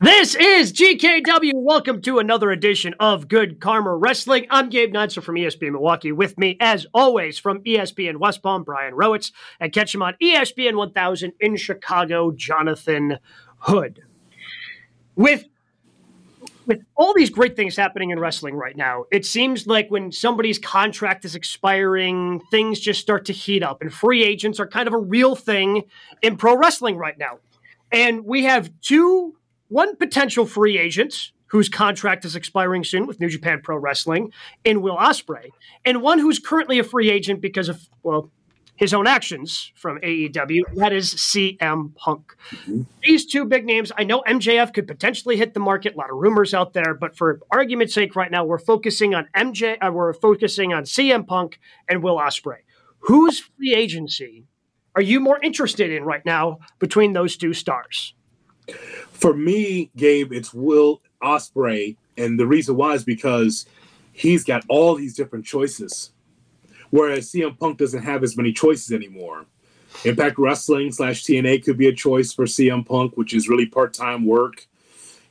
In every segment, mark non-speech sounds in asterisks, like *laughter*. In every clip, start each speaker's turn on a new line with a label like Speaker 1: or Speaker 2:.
Speaker 1: This is GKW. Welcome to another edition of Good Karma Wrestling. I'm Gabe Neitzel from ESPN Milwaukee. With me, as always, from ESPN West Palm, Brian Rowitz, and catch him on ESPN 1000 in Chicago, Jonathan Hood. With with all these great things happening in wrestling right now, it seems like when somebody's contract is expiring, things just start to heat up, and free agents are kind of a real thing in pro wrestling right now. And we have two one potential free agent whose contract is expiring soon with New Japan Pro Wrestling in Will Ospreay, and one who's currently a free agent because of well his own actions from AEW. That is CM Punk. Mm-hmm. These two big names. I know MJF could potentially hit the market. A lot of rumors out there, but for argument's sake, right now we're focusing on MJ. Uh, we're focusing on CM Punk and Will Ospreay. Whose free agency are you more interested in right now between those two stars?
Speaker 2: For me, Gabe, it's Will Ospreay, and the reason why is because he's got all these different choices, whereas CM Punk doesn't have as many choices anymore. Impact Wrestling slash TNA could be a choice for CM Punk, which is really part time work.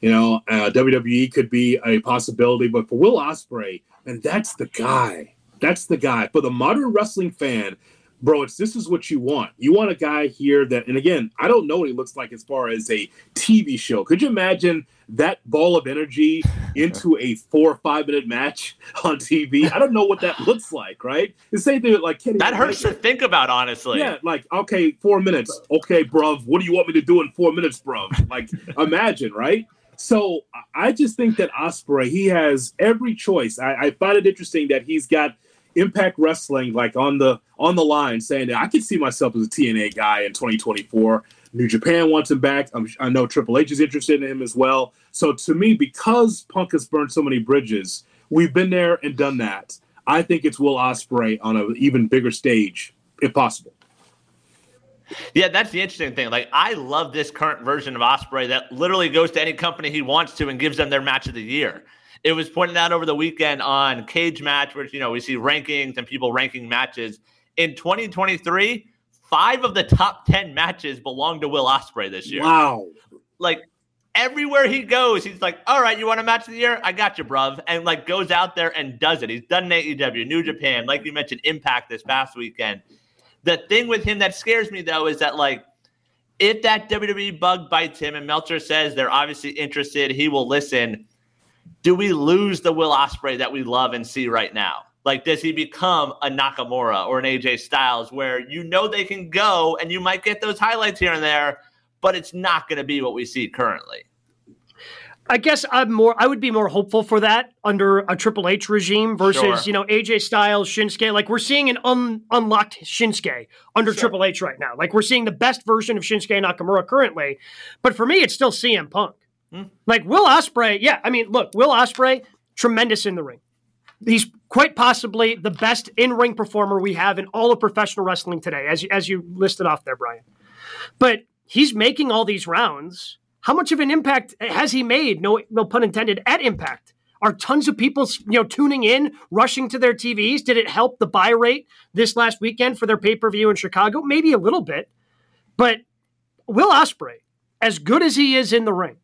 Speaker 2: You know, uh, WWE could be a possibility, but for Will Ospreay, and that's the guy. That's the guy. For the modern wrestling fan, bro, it's this is what you want. You want a guy here that, and again, I don't know what he looks like as far as a TV show. Could you imagine that ball of energy into a four or five minute match *laughs* on TV? I don't know what that looks like, right? The same thing with like
Speaker 3: Kenny. That hurts to think about, honestly.
Speaker 2: Yeah, like okay, four minutes. Okay, bruv, what do you want me to do in four minutes, bruv? Like, *laughs* imagine, right? So I just think that Ospreay, he has every choice. I, I find it interesting that he's got Impact Wrestling like on the on the line saying that I could see myself as a TNA guy in 2024. New Japan wants him back. I'm, i know Triple H is interested in him as well. So to me, because Punk has burned so many bridges, we've been there and done that. I think it's Will Ospreay on an even bigger stage, if possible.
Speaker 3: Yeah, that's the interesting thing. Like, I love this current version of Ospreay that literally goes to any company he wants to and gives them their match of the year. It was pointed out over the weekend on Cagematch, which you know we see rankings and people ranking matches in 2023. Five of the top ten matches belong to Will Ospreay this year.
Speaker 2: Wow!
Speaker 3: Like everywhere he goes, he's like, "All right, you want a match of the year? I got you, bruv," and like goes out there and does it. He's done AEW, New Japan, like you mentioned, Impact this past weekend. The thing with him that scares me though is that like if that WWE bug bites him and Meltzer says they're obviously interested, he will listen do we lose the Will Ospreay that we love and see right now? Like, does he become a Nakamura or an AJ Styles where you know they can go and you might get those highlights here and there, but it's not going to be what we see currently?
Speaker 1: I guess I'm more. I would be more hopeful for that under a Triple H regime versus sure. you know AJ Styles, Shinsuke. Like we're seeing an un, unlocked Shinsuke under sure. Triple H right now. Like we're seeing the best version of Shinsuke Nakamura currently. But for me, it's still CM Punk. Like Will Ospreay, yeah. I mean, look, Will Ospreay, tremendous in the ring. He's quite possibly the best in-ring performer we have in all of professional wrestling today, as as you listed off there, Brian. But he's making all these rounds. How much of an impact has he made? No, no pun intended. At Impact, are tons of people you know tuning in, rushing to their TVs? Did it help the buy rate this last weekend for their pay per view in Chicago? Maybe a little bit, but Will Ospreay, as good as he is in the ring,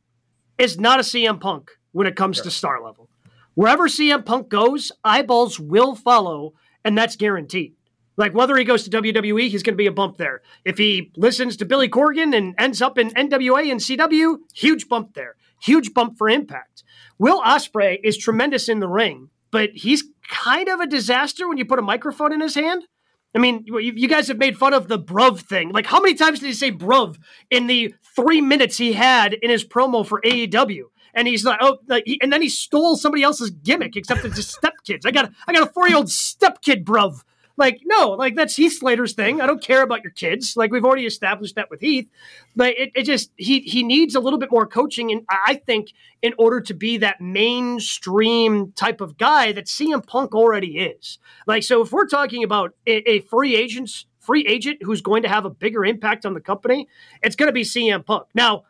Speaker 1: is not a CM Punk when it comes sure. to star level. Wherever CM Punk goes, eyeballs will follow, and that's guaranteed. Like whether he goes to WWE, he's going to be a bump there. If he listens to Billy Corgan and ends up in NWA and CW, huge bump there. Huge bump for Impact. Will Ospreay is tremendous in the ring, but he's kind of a disaster when you put a microphone in his hand. I mean, you guys have made fun of the bruv thing. Like, how many times did he say bruv in the three minutes he had in his promo for AEW? And he's like, oh, like, he, and then he stole somebody else's gimmick, except it's just *laughs* stepkids. I got, I got a four year old stepkid, bruv. Like, no, like that's Heath Slater's thing. I don't care about your kids. Like we've already established that with Heath. But it, it just he he needs a little bit more coaching, and I think in order to be that mainstream type of guy that CM Punk already is. Like, so if we're talking about a, a free agents free agent who's going to have a bigger impact on the company, it's going to be CM Punk. Now,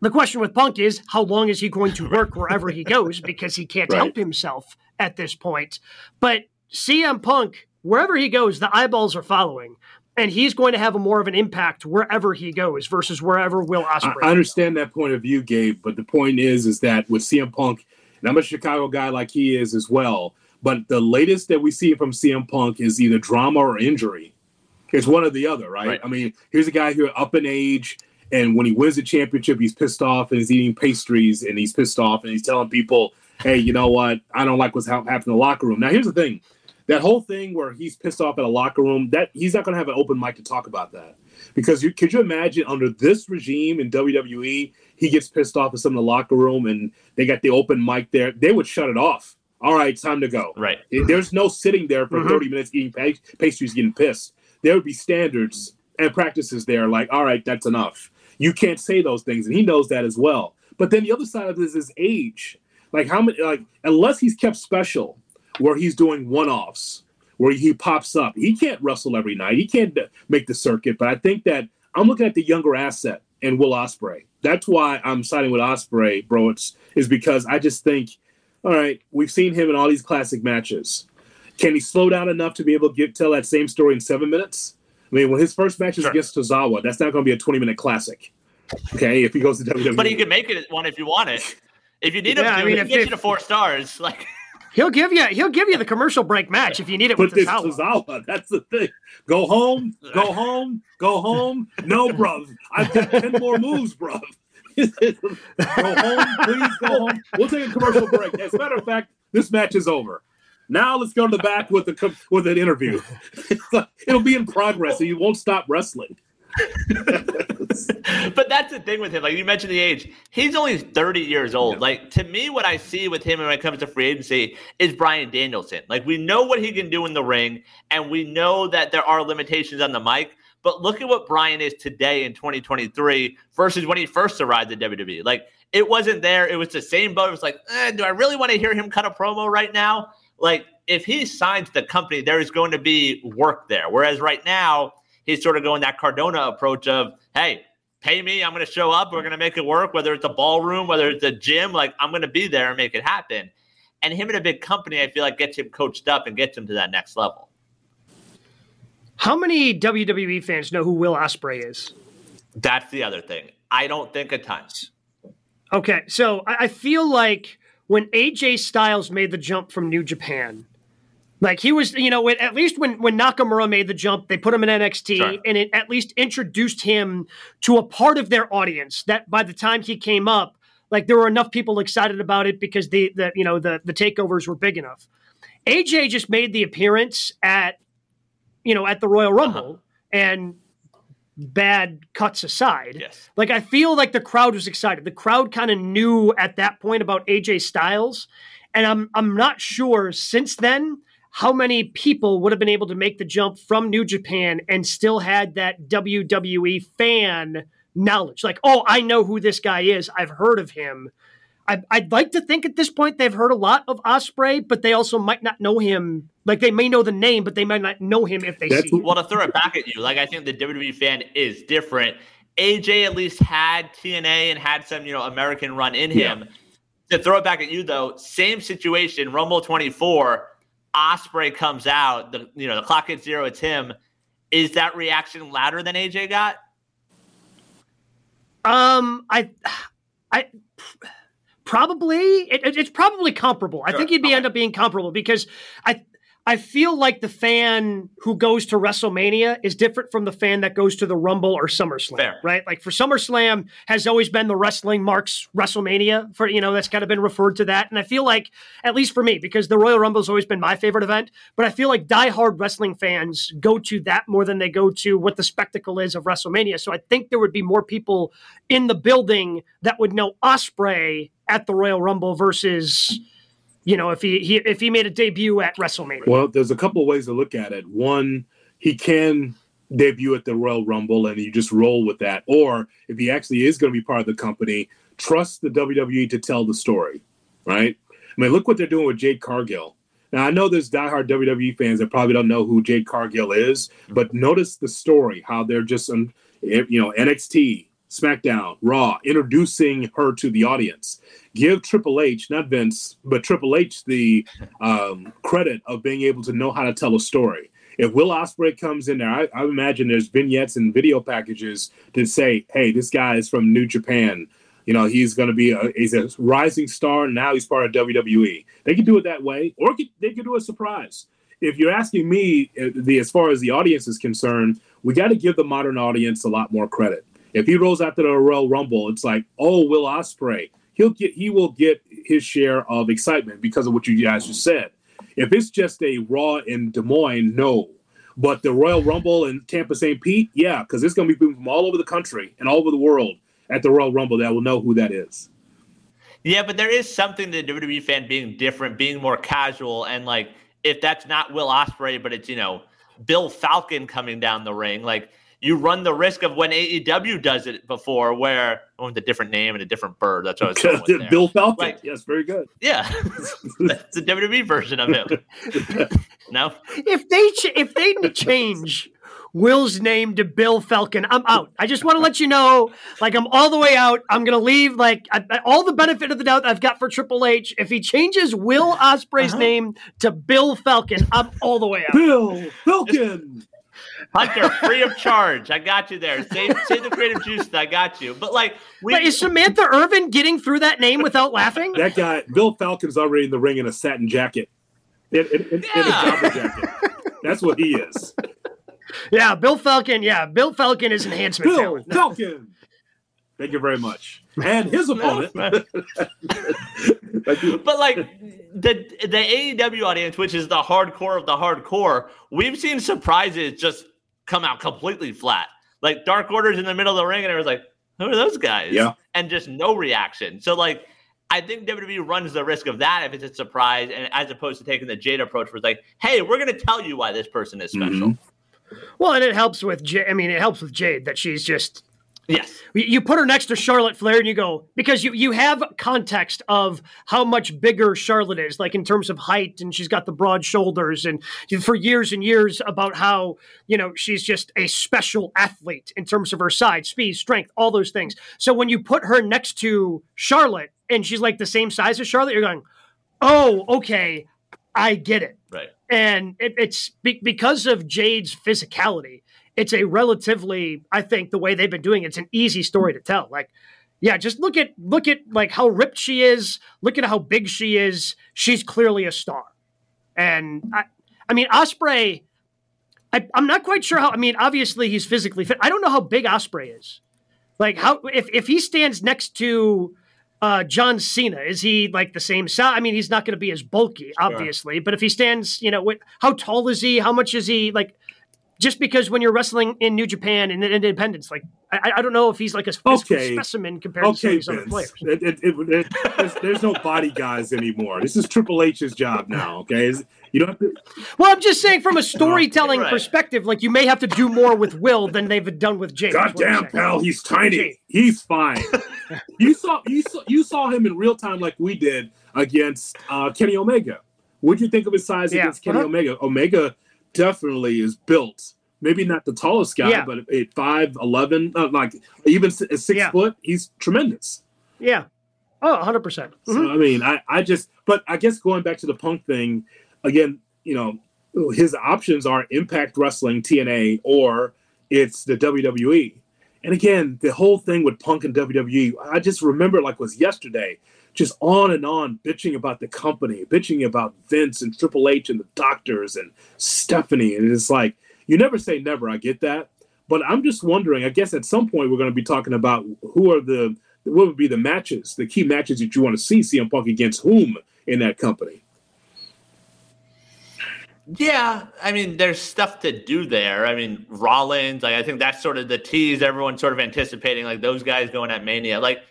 Speaker 1: the question with Punk is how long is he going to work wherever he goes because he can't right. help himself at this point. But CM Punk wherever he goes, the eyeballs are following. And he's going to have a more of an impact wherever he goes versus wherever Will Ospreay.
Speaker 2: I, I understand that point of view, Gabe, but the point is, is that with CM Punk, and I'm a Chicago guy like he is as well, but the latest that we see from CM Punk is either drama or injury. It's one or the other, right? right. I mean, here's a guy who up in age, and when he wins the championship, he's pissed off and he's eating pastries and he's pissed off and he's telling people, "Hey, you know what? I don't like what's happening in the locker room." Now, here's the thing: that whole thing where he's pissed off at a locker room, that he's not going to have an open mic to talk about that. Because you, could you imagine under this regime in WWE, he gets pissed off at some of the locker room and they got the open mic there, they would shut it off. All right, time to go.
Speaker 3: Right.
Speaker 2: There's no sitting there for mm-hmm. 30 minutes eating pastries, getting pissed. There would be standards and practices there, like, all right, that's enough. You can't say those things, and he knows that as well. But then the other side of this is age. Like how many? Like unless he's kept special, where he's doing one offs, where he pops up. He can't wrestle every night. He can't make the circuit. But I think that I'm looking at the younger asset and Will Ospreay. That's why I'm siding with Ospreay, bro. It's is because I just think, all right, we've seen him in all these classic matches. Can he slow down enough to be able to get, tell that same story in seven minutes? I mean, when his first match is sure. against Tozawa, that's not going to be a 20 minute classic. Okay, if he goes to WWE.
Speaker 3: But he can make it one if you want it. If you need him, yeah, to, I mean, if, get if, you to four stars, like
Speaker 1: He'll give you he'll give you the commercial break match if you need it with this
Speaker 2: Tozawa. That's the thing. Go home, go home, go home. No, bruv. I've got ten more moves, bruv. *laughs* go home, please go home. We'll take a commercial break. As a matter of fact, this match is over. Now let's go to the back with the with an interview. *laughs* It'll be in progress, and you won't stop wrestling. *laughs*
Speaker 3: but that's the thing with him. Like you mentioned the age, he's only 30 years old. Like to me, what I see with him when it comes to free agency is Bryan Danielson. Like we know what he can do in the ring, and we know that there are limitations on the mic. But look at what Brian is today in 2023 versus when he first arrived at WWE. Like it wasn't there. It was the same boat. It was like, eh, do I really want to hear him cut a promo right now? Like if he signs the company, there is going to be work there. Whereas right now, he's sort of going that Cardona approach of, hey, pay me, I'm going to show up, we're going to make it work, whether it's a ballroom, whether it's a gym, like I'm going to be there and make it happen. And him in a big company, I feel like gets him coached up and gets him to that next level.
Speaker 1: How many WWE fans know who Will Ospreay is?
Speaker 3: That's the other thing. I don't think a ton.
Speaker 1: Okay, so I feel like when AJ Styles made the jump from New Japan, like he was, you know, at least when when Nakamura made the jump, they put him in NXT, sure. and it at least introduced him to a part of their audience that by the time he came up, like there were enough people excited about it because the the you know the the takeovers were big enough. AJ just made the appearance at, you know, at the Royal uh-huh. Rumble, uh-huh. and bad cuts aside,
Speaker 3: yes.
Speaker 1: like I feel like the crowd was excited. The crowd kind of knew at that point about AJ Styles, and I'm I'm not sure since then how many people would have been able to make the jump from New Japan and still had that WWE fan knowledge? Like, oh, I know who this guy is. I've heard of him. I, would like to think at this point they've heard a lot of Ospreay, but they also might not know him. Like they may know the name, but they might not know him if they That's, see. Him.
Speaker 3: Well, to throw it back at you, like I think the WWE fan is different. AJ at least had TNA and had some, you know, American run in him. Yeah. To throw it back at you though, same situation. Rumble 24 Ospreay comes out, the you know the clock hits zero, it's him. Is that reaction louder than AJ got?
Speaker 1: Um, I, I probably it, it's probably comparable. Sure. I think he'd be okay. end up being comparable because I I feel like the fan who goes to WrestleMania is different from the fan that goes to the Rumble or SummerSlam, Fair. right? Like for SummerSlam has always been the wrestling marks WrestleMania for you know that's kind of been referred to that, and I feel like at least for me because the Royal Rumble has always been my favorite event, but I feel like diehard wrestling fans go to that more than they go to what the spectacle is of WrestleMania. So I think there would be more people in the building that would know Ospreay at the Royal Rumble versus you know, if he, he if he made a debut at WrestleMania.
Speaker 2: Well, there's a couple of ways to look at it. One, he can debut at the Royal Rumble and you just roll with that. Or if he actually is going to be part of the company, trust the WWE to tell the story, right? I mean, look what they're doing with Jade Cargill. Now, I know there's diehard WWE fans that probably don't know who Jade Cargill is, but notice the story, how they're just, um, you know, NXT, SmackDown, Raw, introducing her to the audience. Give Triple H, not Vince, but Triple H, the um, credit of being able to know how to tell a story. If Will Ospreay comes in there, I, I imagine there's vignettes and video packages that say, "Hey, this guy is from New Japan." You know, he's going to be a he's a rising star. Now he's part of WWE. They could do it that way, or they could do a surprise. If you're asking me, uh, the as far as the audience is concerned, we got to give the modern audience a lot more credit. If he rolls out to the Royal Rumble, it's like, oh, Will Ospreay. He'll get he will get his share of excitement because of what you guys just said. If it's just a Raw in Des Moines, no. But the Royal Rumble in Tampa St. Pete, yeah, because it's going to be people from all over the country and all over the world at the Royal Rumble that will know who that is.
Speaker 3: Yeah, but there is something to the WWE fan being different, being more casual, and like if that's not Will Ospreay, but it's you know Bill Falcon coming down the ring, like you run the risk of when AEW does it before, where oh, with a different name and a different bird. That's what I was going
Speaker 2: Bill Falcon. Like, yes, very good.
Speaker 3: Yeah, *laughs* that's the WWE version of him. *laughs* no,
Speaker 1: if they ch- if they change Will's name to Bill Falcon. I'm out. I just want to let you know, like, I'm all the way out. I'm going to leave, like, I, all the benefit of the doubt I've got for Triple H. If he changes Will Ospreay's uh-huh. name to Bill Falcon, I'm all the way out.
Speaker 2: Bill Falcon.
Speaker 3: Hunter, free of charge. I got you there. Save, save the creative juice. I got you. But like,
Speaker 1: we, but is Samantha Irvin getting through that name without laughing?
Speaker 2: That guy, Bill Falcon's already in the ring in a satin jacket, in, in, in, yeah. in a jacket. That's what he is.
Speaker 1: Yeah, Bill Falcon. Yeah, Bill Falcon is enhancement
Speaker 2: Bill talent. Falcon. Thank you very much. And his opponent. *laughs* but
Speaker 3: like the the AEW audience, which is the hardcore of the hardcore, we've seen surprises just come out completely flat. Like Dark Order's in the middle of the ring, and it was like, who are those guys?
Speaker 2: Yeah.
Speaker 3: And just no reaction. So like I think WWE runs the risk of that if it's a surprise, and as opposed to taking the Jade approach, where it's like, "Hey, we're going to tell you why this person is special." Mm-hmm.
Speaker 1: Well, and it helps with Jade. I mean, it helps with Jade that she's just
Speaker 3: Yes.
Speaker 1: You put her next to Charlotte Flair and you go, because you, you have context of how much bigger Charlotte is, like in terms of height, and she's got the broad shoulders, and for years and years about how, you know, she's just a special athlete in terms of her size, speed, strength, all those things. So when you put her next to Charlotte and she's like the same size as Charlotte, you're going, oh, okay, I get it.
Speaker 3: Right
Speaker 1: and it, it's be, because of Jade's physicality. It's a relatively, I think, the way they've been doing it, it's an easy story to tell. Like, yeah, just look at look at like how ripped she is. Look at how big she is. She's clearly a star, and I, I mean, Ospreay. I, I'm not quite sure how. I mean, obviously he's physically fit. I don't know how big Ospreay is. Like how if if he stands next to uh, John Cena? Is he like the same size? I mean, he's not going to be as bulky, obviously, sure. but if he stands, you know, what, how tall is he? How much is he? Like, just because when you're wrestling in New Japan and Independence, like I, I don't know if he's like a okay. specimen compared okay, to some other players. It, it,
Speaker 2: it, there's, there's, no body guys anymore. This is Triple H's job now. Okay, you don't have to.
Speaker 1: Well, I'm just saying from a *laughs* storytelling right. perspective, like you may have to do more with Will than they've done with Jake.
Speaker 2: Goddamn, pal, he's tiny. He's fine. *laughs* you saw you saw you saw him in real time like we did against uh, Kenny Omega. What'd you think of his size yeah. against Kenny uh-huh. Omega? Omega definitely is built. Maybe not the tallest guy, yeah. but at five eleven, uh, like even six yeah. foot, he's tremendous.
Speaker 1: Yeah. Oh, 100 percent.
Speaker 2: So mm-hmm. I mean, I, I just, but I guess going back to the Punk thing again, you know, his options are Impact Wrestling, TNA, or it's the WWE. And again, the whole thing with Punk and WWE, I just remember like was yesterday just on and on bitching about the company, bitching about Vince and Triple H and the doctors and Stephanie. And it's like, you never say never. I get that. But I'm just wondering, I guess at some point we're going to be talking about who are the, what would be the matches, the key matches that you want to see CM Punk against whom in that company.
Speaker 3: Yeah, I mean, there's stuff to do there. I mean, Rollins, like I think that's sort of the tease everyone's sort of anticipating, like those guys going at Mania. Like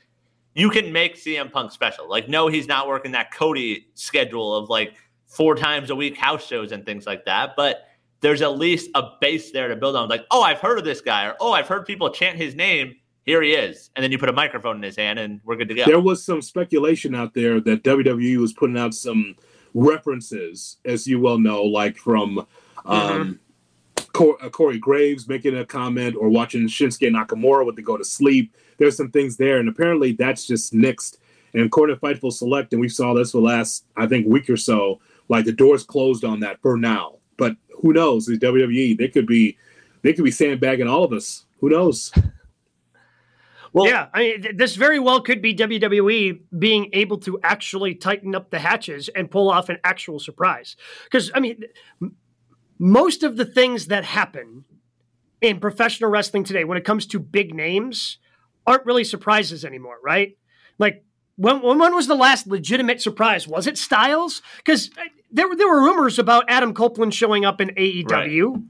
Speaker 3: you can make CM Punk special. Like, no, he's not working that Cody schedule of like four times a week house shows and things like that. But there's at least a base there to build on. Like, oh, I've heard of this guy, or oh, I've heard people chant his name. Here he is. And then you put a microphone in his hand and we're good to go.
Speaker 2: There was some speculation out there that WWE was putting out some references, as you well know, like from um, mm-hmm. Uh, Corey Graves making a comment or watching Shinsuke Nakamura with the go to sleep there's some things there, and apparently that's just nixed. And according to Fightful Select, and we saw this for the last I think week or so, like the door's closed on that for now. But who knows? The WWE they could be they could be sandbagging all of us. Who knows? *laughs*
Speaker 1: Well, yeah, I mean, this very well could be WWE being able to actually tighten up the hatches and pull off an actual surprise. Because I mean, m- most of the things that happen in professional wrestling today, when it comes to big names, aren't really surprises anymore, right? Like when, when was the last legitimate surprise? Was it Styles? Because uh, there, there were rumors about Adam Copeland showing up in AEW. Right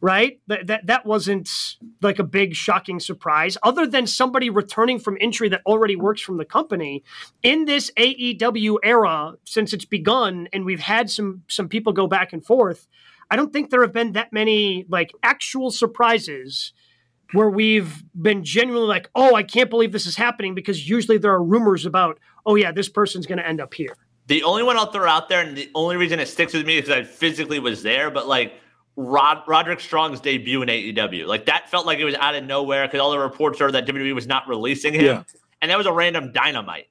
Speaker 1: right? That, that that wasn't like a big shocking surprise, other than somebody returning from injury that already works from the company. In this AEW era, since it's begun, and we've had some some people go back and forth, I don't think there have been that many like actual surprises where we've been genuinely like, oh, I can't believe this is happening because usually there are rumors about, oh yeah, this person's going to end up here.
Speaker 3: The only one I'll throw out there, and the only reason it sticks with me is because I physically was there, but like Rod, Roderick Strong's debut in AEW. Like that felt like it was out of nowhere because all the reports are that WWE was not releasing him, yeah. and that was a random dynamite.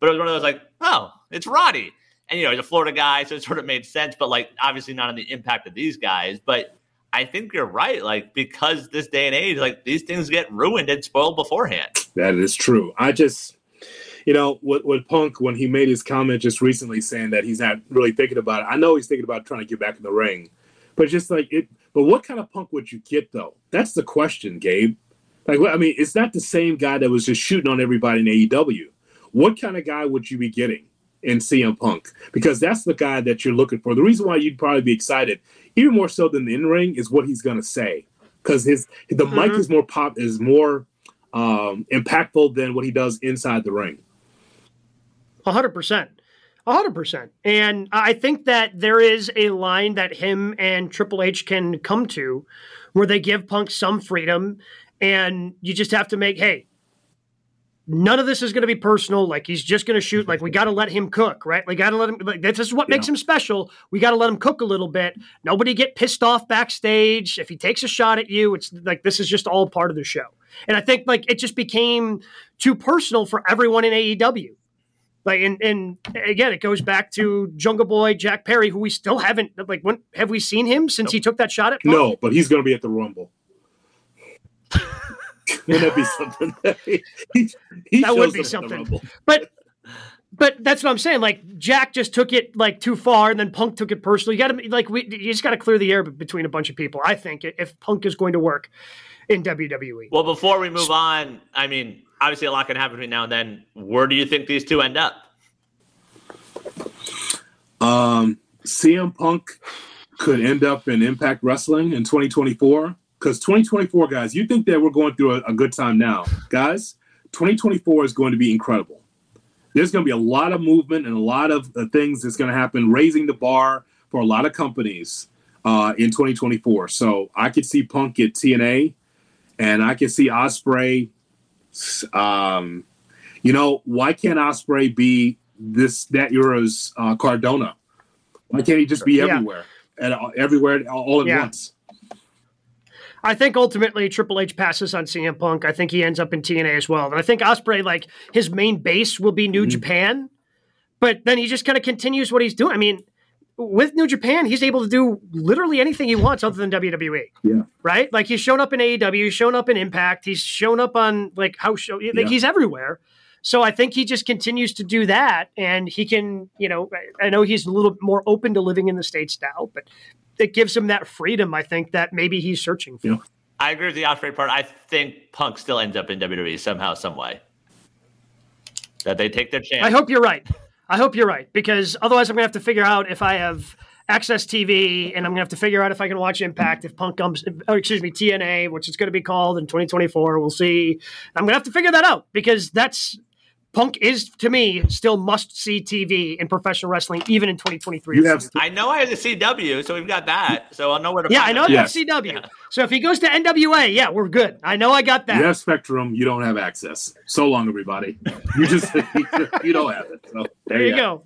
Speaker 3: But it was one of those like, oh, it's Roddy, and you know he's a Florida guy, so it sort of made sense. But like, obviously not on the impact of these guys. But I think you're right. Like because this day and age, like these things get ruined and spoiled beforehand.
Speaker 2: That is true. I just. You know, with, Punk, when he made his comment just recently saying that he's not really thinking about it, I know he's thinking about trying to get back in the ring but just like it, but what kind of punk would you get though? That's the question, Gabe. Like, I mean, it's not the same guy that was just shooting on everybody in AEW. What kind of guy would you be getting in CM Punk? Because that's the guy that you're looking for. The reason why you'd probably be excited, even more so than the in ring, is what he's gonna say. Because his the mm-hmm. mic is more pop is more um, impactful than what he does inside the ring.
Speaker 1: hundred percent hundred percent. And I think that there is a line that him and Triple H can come to where they give Punk some freedom and you just have to make, hey, none of this is going to be personal. Like he's just going to shoot. Like we mm-hmm. got to let him cook, right? We got to let him. Like, this is what yeah. makes him special. We got to let him cook a little bit. Nobody get pissed off backstage if he takes a shot at you. It's like this is just all part of the show. And I think like it just became too personal for everyone in AEW. Like and and again, it goes back to Jungle Boy Jack Perry, who we still haven't like. When have we seen him since nope. he took that shot at?
Speaker 2: No, but he's going to be at the Rumble. *laughs* *laughs* Wouldn't that be something? *laughs* he,
Speaker 1: he that would be something. But but that's what I'm saying. Like Jack just took it like too far, and then Punk took it personally. You got to like we, you just got to clear the air between a bunch of people. I think if Punk is going to work in WWE.
Speaker 3: Well, before we move on, I mean, obviously a lot can happen between now and then. Where do you think these two end up?
Speaker 2: Um, CM Punk could end up in Impact Wrestling in 2024 because 2024, guys, you think that we're going through a, a good time now, guys? 2024 is going to be incredible. There's going to be a lot of movement and a lot of uh, things that's going to happen, raising the bar for a lot of companies uh, in 2024. So I could see Punk at TNA, and I could see Ospreay. um, you know, why can't Ospreay be this that era's uh, Cardona? Why can't he just be everywhere and uh, everywhere all at yeah. once?
Speaker 1: I think ultimately Triple H passes on CM Punk. I think he ends up in TNA as well. And I think Ospreay, like his main base will be New mm-hmm. Japan, but then he just kind of continues what he's doing. I mean, with New Japan, he's able to do literally anything he wants other than WWE.
Speaker 2: Yeah.
Speaker 1: Right? Like he's shown up in AEW, he's shown up in Impact, he's shown up on like house show. Like yeah. he's everywhere. So I think he just continues to do that, and he can, you know, I know he's a little more open to living in the states now, but it gives him that freedom. I think that maybe he's searching for. Yeah.
Speaker 3: I agree with the Ospreay part. I think Punk still ends up in WWE somehow, some way. That they take their chance.
Speaker 1: I hope you're right. I hope you're right because otherwise I'm gonna have to figure out if I have AXS TV and I'm gonna have to figure out if I can watch Impact if Punk comes. Oh, excuse me, TNA, which is going to be called in 2024. We'll see. I'm gonna have to figure that out because that's Punk is to me still must see TV in professional wrestling, even in 2023.
Speaker 3: I know I have the CW, so we've got that. So I'll know where to.
Speaker 1: Yeah, I know you have CW. Yeah. So if he goes to NWA, yeah, we're good. I know I got that.
Speaker 2: You have Spectrum. You don't have AXS. So long, everybody. You just *laughs* you don't have it. So
Speaker 1: there, there you, go. go.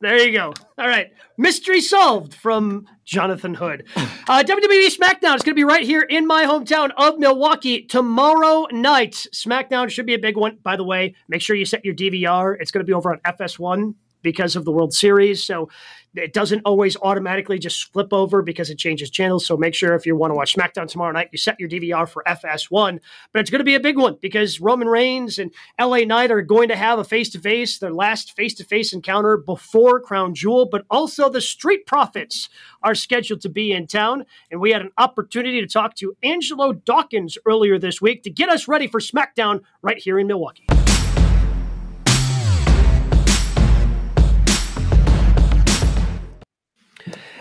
Speaker 1: There you go. All right. Mystery solved from Jonathan Hood. Uh, WWE SmackDown is going to be right here in my hometown of Milwaukee tomorrow night. SmackDown should be a big one, by the way. Make sure you set your DVR. It's going to be over on FS1 because of the World Series. So it doesn't always automatically just flip over because it changes channels. So make sure if you want to watch SmackDown tomorrow night, you set your DVR for FS1. But it's going to be a big one because Roman Reigns and LA Knight are going to have a face to face, their last face to face encounter before Crown Jewel, but also the Street Profits are scheduled to be in town. And we had an opportunity to talk to Angelo Dawkins earlier this week to get us ready for SmackDown right here in Milwaukee.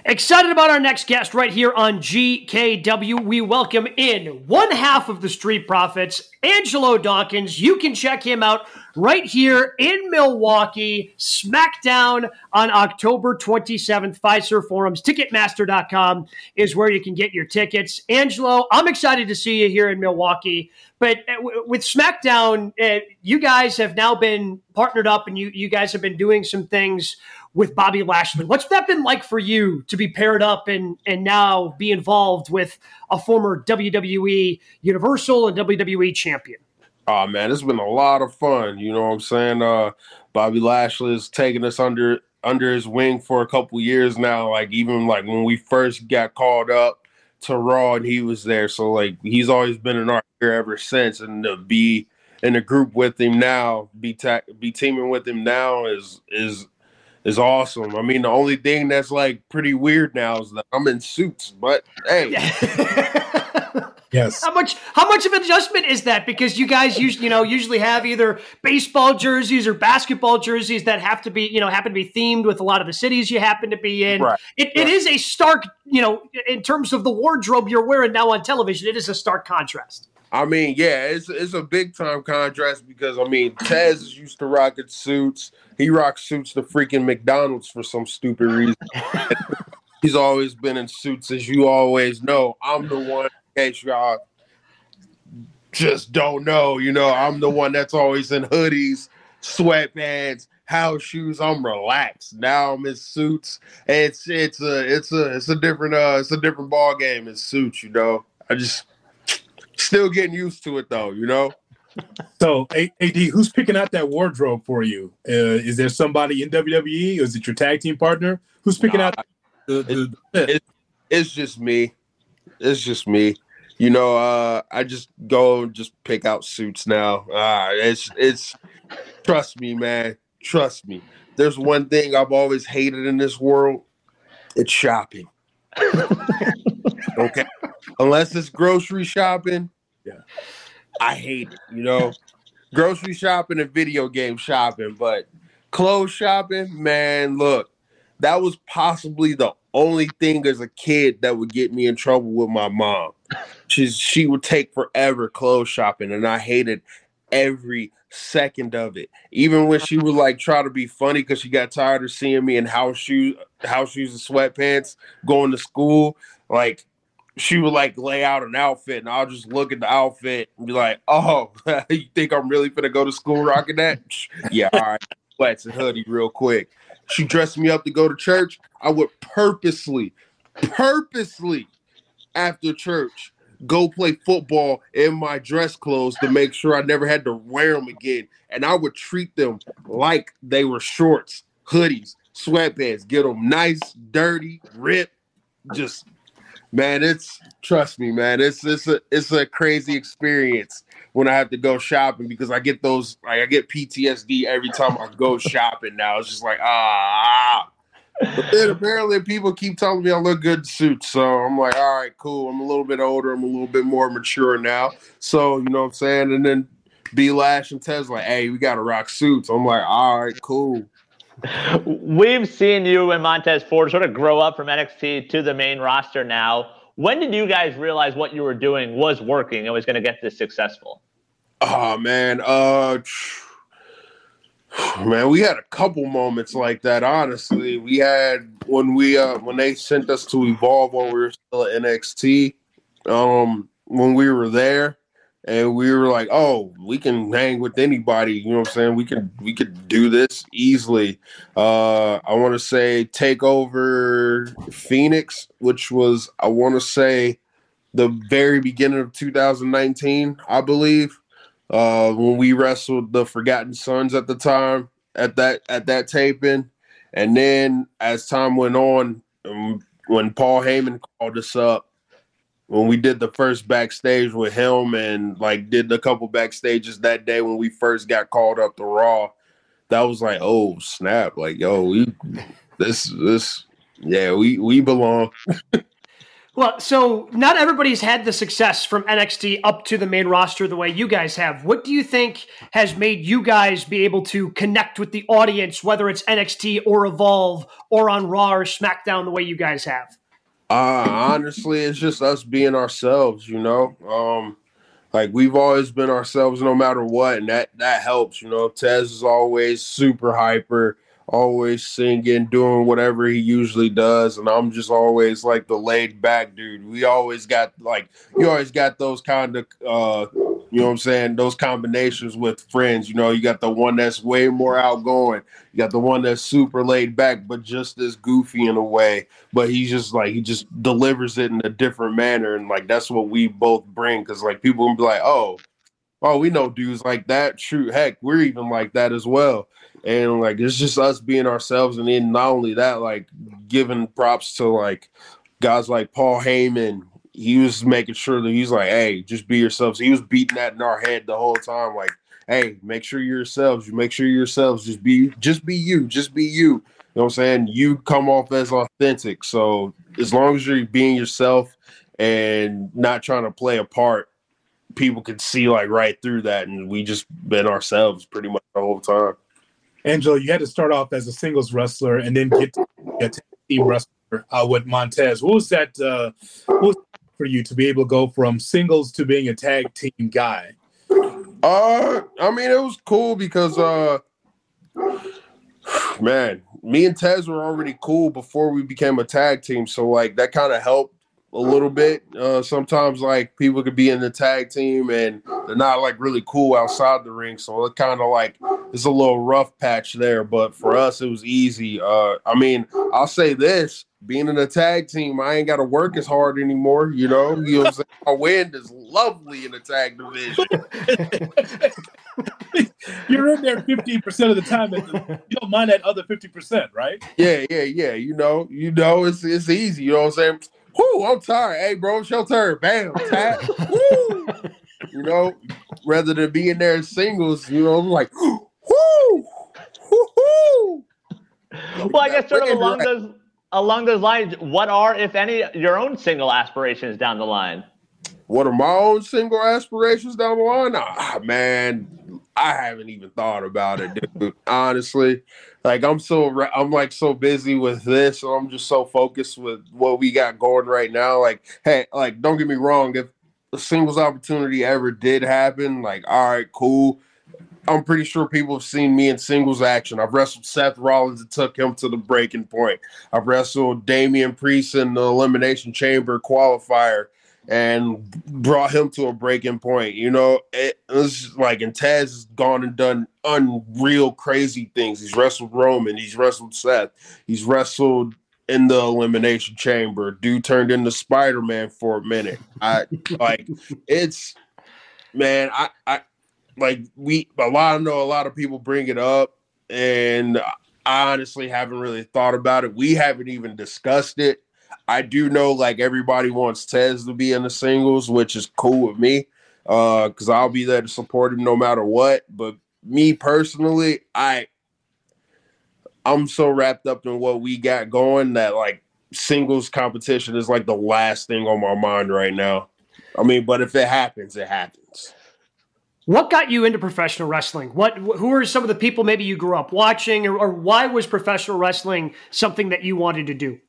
Speaker 1: Excited about our next guest right here on GKW. We welcome in one half of the Street Profits, Angelo Dawkins. You can check him out right here in Milwaukee, SmackDown on October 27th. Fiserv Forums, Ticketmaster.com is where you can get your tickets. Angelo, I'm excited to see you here in Milwaukee. But uh, with SmackDown, uh, you guys have now been partnered up and you, you guys have been doing some things with Bobby Lashley. What's that been like for you to be paired up and and now be involved with a former WWE Universal and WWE champion?
Speaker 4: Oh man, it's been a lot of fun. You know what I'm saying? Uh Bobby Lashley is taking us under under his wing for a couple years now. Like even like when we first got called up to Raw and he was there. So like he's always been in our ear ever since. And to be in a group with him now, be ta- be teaming with him now is is is awesome. I mean, the only thing that's like pretty weird now is that I'm in suits, but hey. *laughs*
Speaker 2: yes.
Speaker 1: How much how much of an adjustment is that? Because you guys usually you know usually have either baseball jerseys or basketball jerseys that have to be you know happen to be themed with a lot of the cities you happen to be in. Right. It, right. it is a stark you know in terms of the wardrobe you're wearing now on television. It is a stark contrast.
Speaker 4: I mean, yeah, it's it's a big time contrast because I mean, Tez is used to rocking suits. He rocks suits to freaking McDonald's for some stupid reason. *laughs* He's always been in suits, as you always know. I'm the one, in case y'all just don't know, you know, I'm the one that's always in hoodies, sweatpants, house shoes. I'm relaxed. Now I'm in suits. It's it's a it's a it's a different uh it's a different ball game in suits, you know. I just Still getting used to it though, you know.
Speaker 2: So, AD, who's picking out that wardrobe for you? Uh, is there somebody in WWE, or is it your tag team partner? Who's picking nah, out? The,
Speaker 4: the, the it, it's just me. It's just me. You know, uh, I just go and just pick out suits now. Uh, it's it's trust me, man. Trust me. There's one thing I've always hated in this world. It's shopping. *laughs* okay unless it's grocery shopping.
Speaker 2: Yeah,
Speaker 4: I hate it. You know, grocery shopping and video game shopping, but clothes shopping, man. Look, that was possibly the only thing as a kid that would get me in trouble with my mom. She's she would take forever clothes shopping, and I hated every second of it. Even when she would like try to be funny because she got tired of seeing me in house shoes, house shoes and sweatpants going to school. Like she would like lay out an outfit and I'll just look at the outfit and be like, oh, *laughs* you think I'm really gonna go to school rocking that? *laughs* yeah, all right. Sweats and hoodie real quick. She dressed me up to go to church. I would purposely, purposely after church go play football in my dress clothes to make sure I never had to wear them again. And I would treat them like they were shorts, hoodies, sweatpants, get them nice, dirty, ripped, just Man, it's trust me, man. It's it's a it's a crazy experience when I have to go shopping because I get those like I get PTSD every time I go shopping now. It's just like ah. But then apparently people keep telling me I look good in suits. So I'm like, all right, cool. I'm a little bit older. I'm a little bit more mature now. So, you know what I'm saying? And then B Lash and Tez like, hey, we gotta rock suits. I'm like, all right, cool.
Speaker 3: We've seen you and Montez Ford sort of grow up from NXT to the main roster now. When did you guys realize what you were doing was working and was going to get this successful?
Speaker 4: Oh man, uh *sighs* man, we had a couple moments like that. Honestly, we had when we uh when they sent us to Evolve when we were still at NXT. Um, when we were there, and we were like, "Oh, we can hang with anybody." You know what I'm saying? We can we could do this easily. Uh, I want to say TakeOver Phoenix, which was I want to say the very beginning of 2019, I believe, uh, when we wrestled the Forgotten Sons at the time at that at that taping. And then as time went on, um, when Paul Heyman called us up, when we did the first backstage with him and like did a couple backstages that day when we first got called up to Raw, that was like, oh snap! Like, yo, we this this yeah, we we belong.
Speaker 1: Well, so not everybody's had the success from NXT up to the main roster the way you guys have. What do you think has made you guys be able to connect with the audience, whether it's NXT or Evolve or on Raw or SmackDown, the way you guys have?
Speaker 4: Uh, honestly, it's just us being ourselves, you know. Um, like we've always been ourselves no matter what, and that that helps, you know. Tez is always super hyper always singing, doing whatever he usually does, and I'm just always like the laid back dude. We always got like you always got those kind of uh you know what I'm saying, those combinations with friends. You know, you got the one that's way more outgoing, you got the one that's super laid back, but just as goofy in a way. But he's just like he just delivers it in a different manner, and like that's what we both bring. Because like people will be like, oh, oh, we know dudes like that. True, heck, we're even like that as well and like it's just us being ourselves and then not only that like giving props to like guys like paul heyman he was making sure that he's like hey just be yourselves. He was beating that in our head the whole time like hey make sure yourselves. You make sure yourselves. Just be just be you. Just be you. You know what i'm saying? You come off as authentic. So as long as you're being yourself and not trying to play a part people can see like right through that. And we just been ourselves pretty much the whole time.
Speaker 2: Angelo, you had to start off as a singles wrestler and then get to a team wrestler uh, with Montez. What was that? Uh, what was for you to be able to go from singles to being a tag team guy?
Speaker 4: Uh, I mean, it was cool because, uh, *sighs* man, me and Tez were already cool before we became a tag team. So, like, that kind of helped a little bit. Uh, sometimes like people could be in the tag team and they're not like really cool outside the ring, so it kind of like it's a little rough patch there. But for us, it was easy. Uh, I mean, I'll say this: being in a tag team, I ain't got to work as hard anymore. You know, you know, what I'm saying? my wind is lovely in the tag division. *laughs*
Speaker 2: You're in there 15% of the time. You don't mind that other 50%, right?
Speaker 4: Yeah, yeah, yeah. You know, you know, it's it's easy. You know what I'm saying? Whoo, I'm tired. Hey, bro, it's your turn. Bam, tap. Woo. You know, rather than being there in singles, you know, I'm like, whoo, whoo,
Speaker 3: whoo. Well, I guess sort of along right. those along those lines, what are, if any, your own single aspirations down the line?
Speaker 4: What are my own single aspirations down the line? Ah, man, I haven't even thought about it, dude. Honestly, like I'm so I'm like so busy with this, so I'm just so focused with what we got going right now. Like, hey, like don't get me wrong, if a singles opportunity ever did happen, like all right, cool. I'm pretty sure people have seen me in singles action. I've wrestled Seth Rollins and took him to the breaking point. I've wrestled Damian Priest in the Elimination Chamber qualifier and brought him to a breaking point. You know, it, was like, and Tez has gone and done unreal, crazy things. He's wrestled Roman, he's wrestled Seth, he's wrestled in the elimination chamber. Dude turned into Spider Man for a minute. I *laughs* like it's man. I I like we a lot. I know a lot of people bring it up, and I honestly haven't really thought about it. We haven't even discussed it I do know like everybody wants Tez to be in the singles, which is cool with me. Uh, because I'll be there to support him no matter what. But me personally, I I'm so wrapped up in what we got going that like singles competition is like the last thing on my mind right now. I mean, but if it happens, it happens.
Speaker 1: What got you into professional wrestling? What who are some of the people maybe you grew up watching or, or why was professional wrestling something that you wanted to do?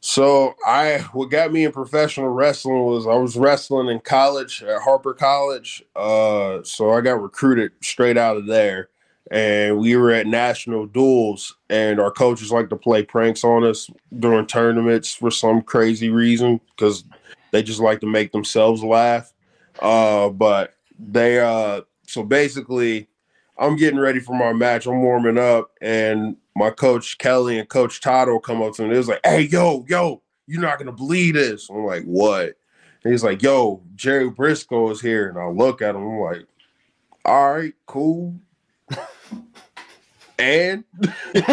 Speaker 4: So I what got me in professional wrestling was I was wrestling in college at Harper College. Uh, so I got recruited straight out of there, and we were at national duels, and our coaches like to play pranks on us during tournaments for some crazy reason because they just like to make themselves laugh. Uh, but they uh, so basically, I'm getting ready for my match. I'm warming up, and my coach Kelly and Coach Todd will come up to me. It was like, "Hey, yo, yo, you're not gonna believe this." I'm like, "What?" And he's like, "Yo, Jerry Brisco is here," and I look at him. I'm like, "All right, cool." *laughs* and *laughs*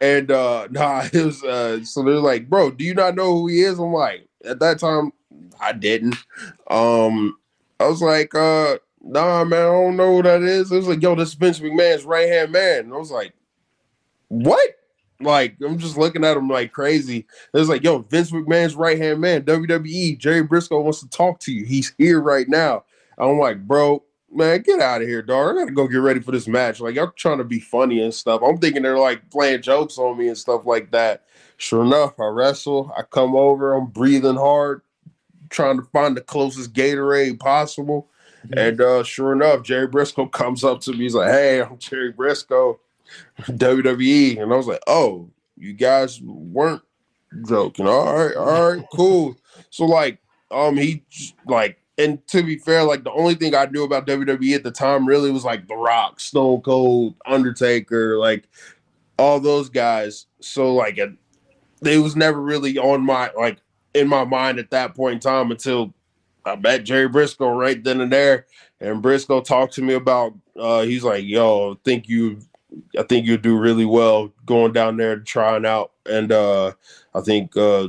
Speaker 4: And uh nah, *laughs* it was uh so they're like, bro, do you not know who he is? I'm like, at that time, I didn't. Um I was like, uh, nah, man, I don't know who that is. It was like, yo, this is Vince McMahon's right hand man. And I was like, what? Like, I'm just looking at him like crazy. It was like, yo, Vince McMahon's right hand man, WWE, Jerry Brisco wants to talk to you. He's here right now. I'm like, bro, man, get out of here, dog. I gotta go get ready for this match. Like, y'all trying to be funny and stuff. I'm thinking they're like playing jokes on me and stuff like that. Sure enough, I wrestle. I come over. I'm breathing hard, trying to find the closest Gatorade possible. Mm-hmm. And uh, sure enough, Jerry Brisco comes up to me. He's like, "Hey, I'm Jerry Brisco, WWE," and I was like, "Oh, you guys weren't joking. All right, all right, cool." So like, um, he like and to be fair, like the only thing I knew about WWE at the time really was like The Rock, Stone Cold, Undertaker, like all those guys. So like it, was never really on my like in my mind at that point in time until I met Jerry Brisco right then and there. And Brisco talked to me about uh he's like, yo, I think you I think you'll do really well going down there and trying out. And uh I think uh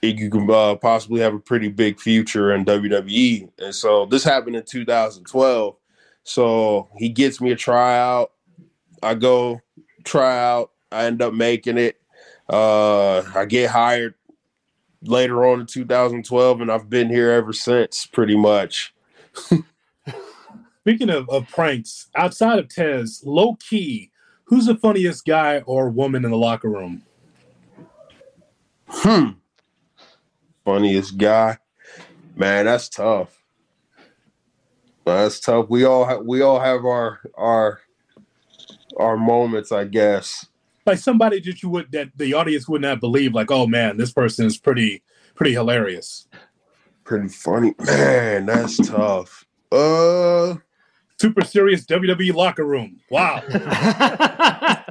Speaker 4: you can uh, possibly have a pretty big future in WWE. And so this happened in 2012. So he gets me a tryout. I go try out. I end up making it. Uh, I get hired later on in 2012, and I've been here ever since, pretty much. *laughs*
Speaker 2: Speaking of, of pranks, outside of Tez, low key, who's the funniest guy or woman in the locker room?
Speaker 4: Hmm. Funniest guy, man. That's tough. That's tough. We all have we all have our our our moments, I guess.
Speaker 2: Like somebody that you would that the audience would not believe, like, oh man, this person is pretty pretty hilarious.
Speaker 4: Pretty funny. Man, that's tough. Uh
Speaker 2: super serious WWE locker room. Wow. *laughs*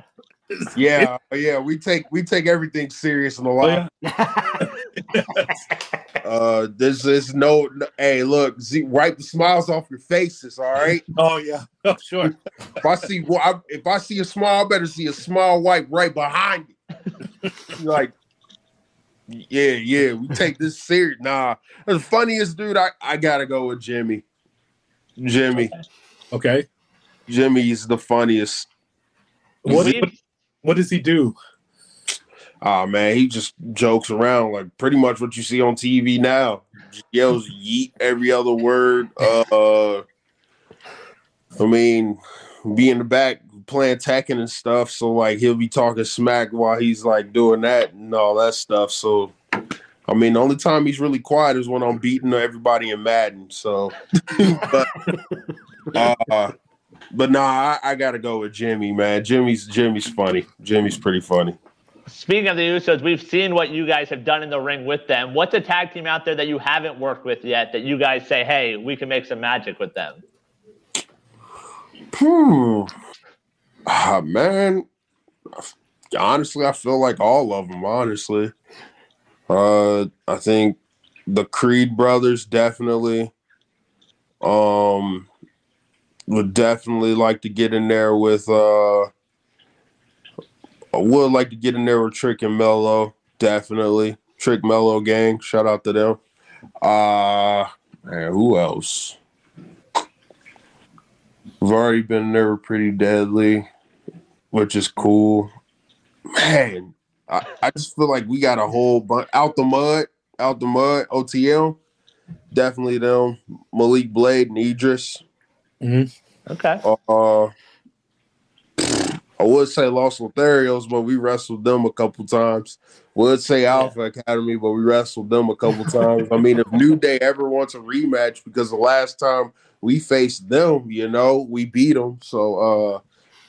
Speaker 4: yeah, yeah, we take we take everything serious in the locker. Oh, yeah. *laughs* uh, this is no, no, Hey, look, Z, wipe the smiles off your faces. All right. *laughs*
Speaker 2: Oh yeah, oh, sure.
Speaker 4: if I see if I see a smile, I better see a smile wipe right behind you. like, yeah, yeah, we take this serious. Nah, the funniest dude, I I gotta go with Jimmy. Jimmy.
Speaker 2: Okay.
Speaker 4: Jimmy's the funniest.
Speaker 2: What, what does he do?
Speaker 4: Oh man, he just jokes around like pretty much what you see on TV now. Just yells yeet every other word. Uh, I mean, be in the back playing Tekken and stuff. So like he'll be talking smack while he's like doing that and all that stuff. So I mean, the only time he's really quiet is when I'm beating everybody in Madden. So, *laughs* but uh, but nah, I, I got to go with Jimmy, man. Jimmy's Jimmy's funny. Jimmy's pretty funny.
Speaker 3: Speaking of the Usos, we've seen what you guys have done in the ring with them. What's a tag team out there that you haven't worked with yet that you guys say, hey, we can make some magic with them?
Speaker 4: Hmm. Ah, man. Honestly, I feel like all of them, honestly. Uh, I think the Creed brothers definitely. Um, would definitely like to get in there with uh I would like to get in there with Trick and Melo, definitely. Trick Melo gang, shout out to them. Uh man, who else? We've already been there pretty deadly, which is cool. Man, I, I just feel like we got a whole bunch out the mud, out the mud, OTL. Definitely them. Malik Blade and Edris.
Speaker 3: Mm-hmm. Okay.
Speaker 4: Uh, I would say Los Lotharios, but we wrestled them a couple times. Would say Alpha Academy, but we wrestled them a couple times. I mean, if New Day ever wants a rematch, because the last time we faced them, you know, we beat them. So uh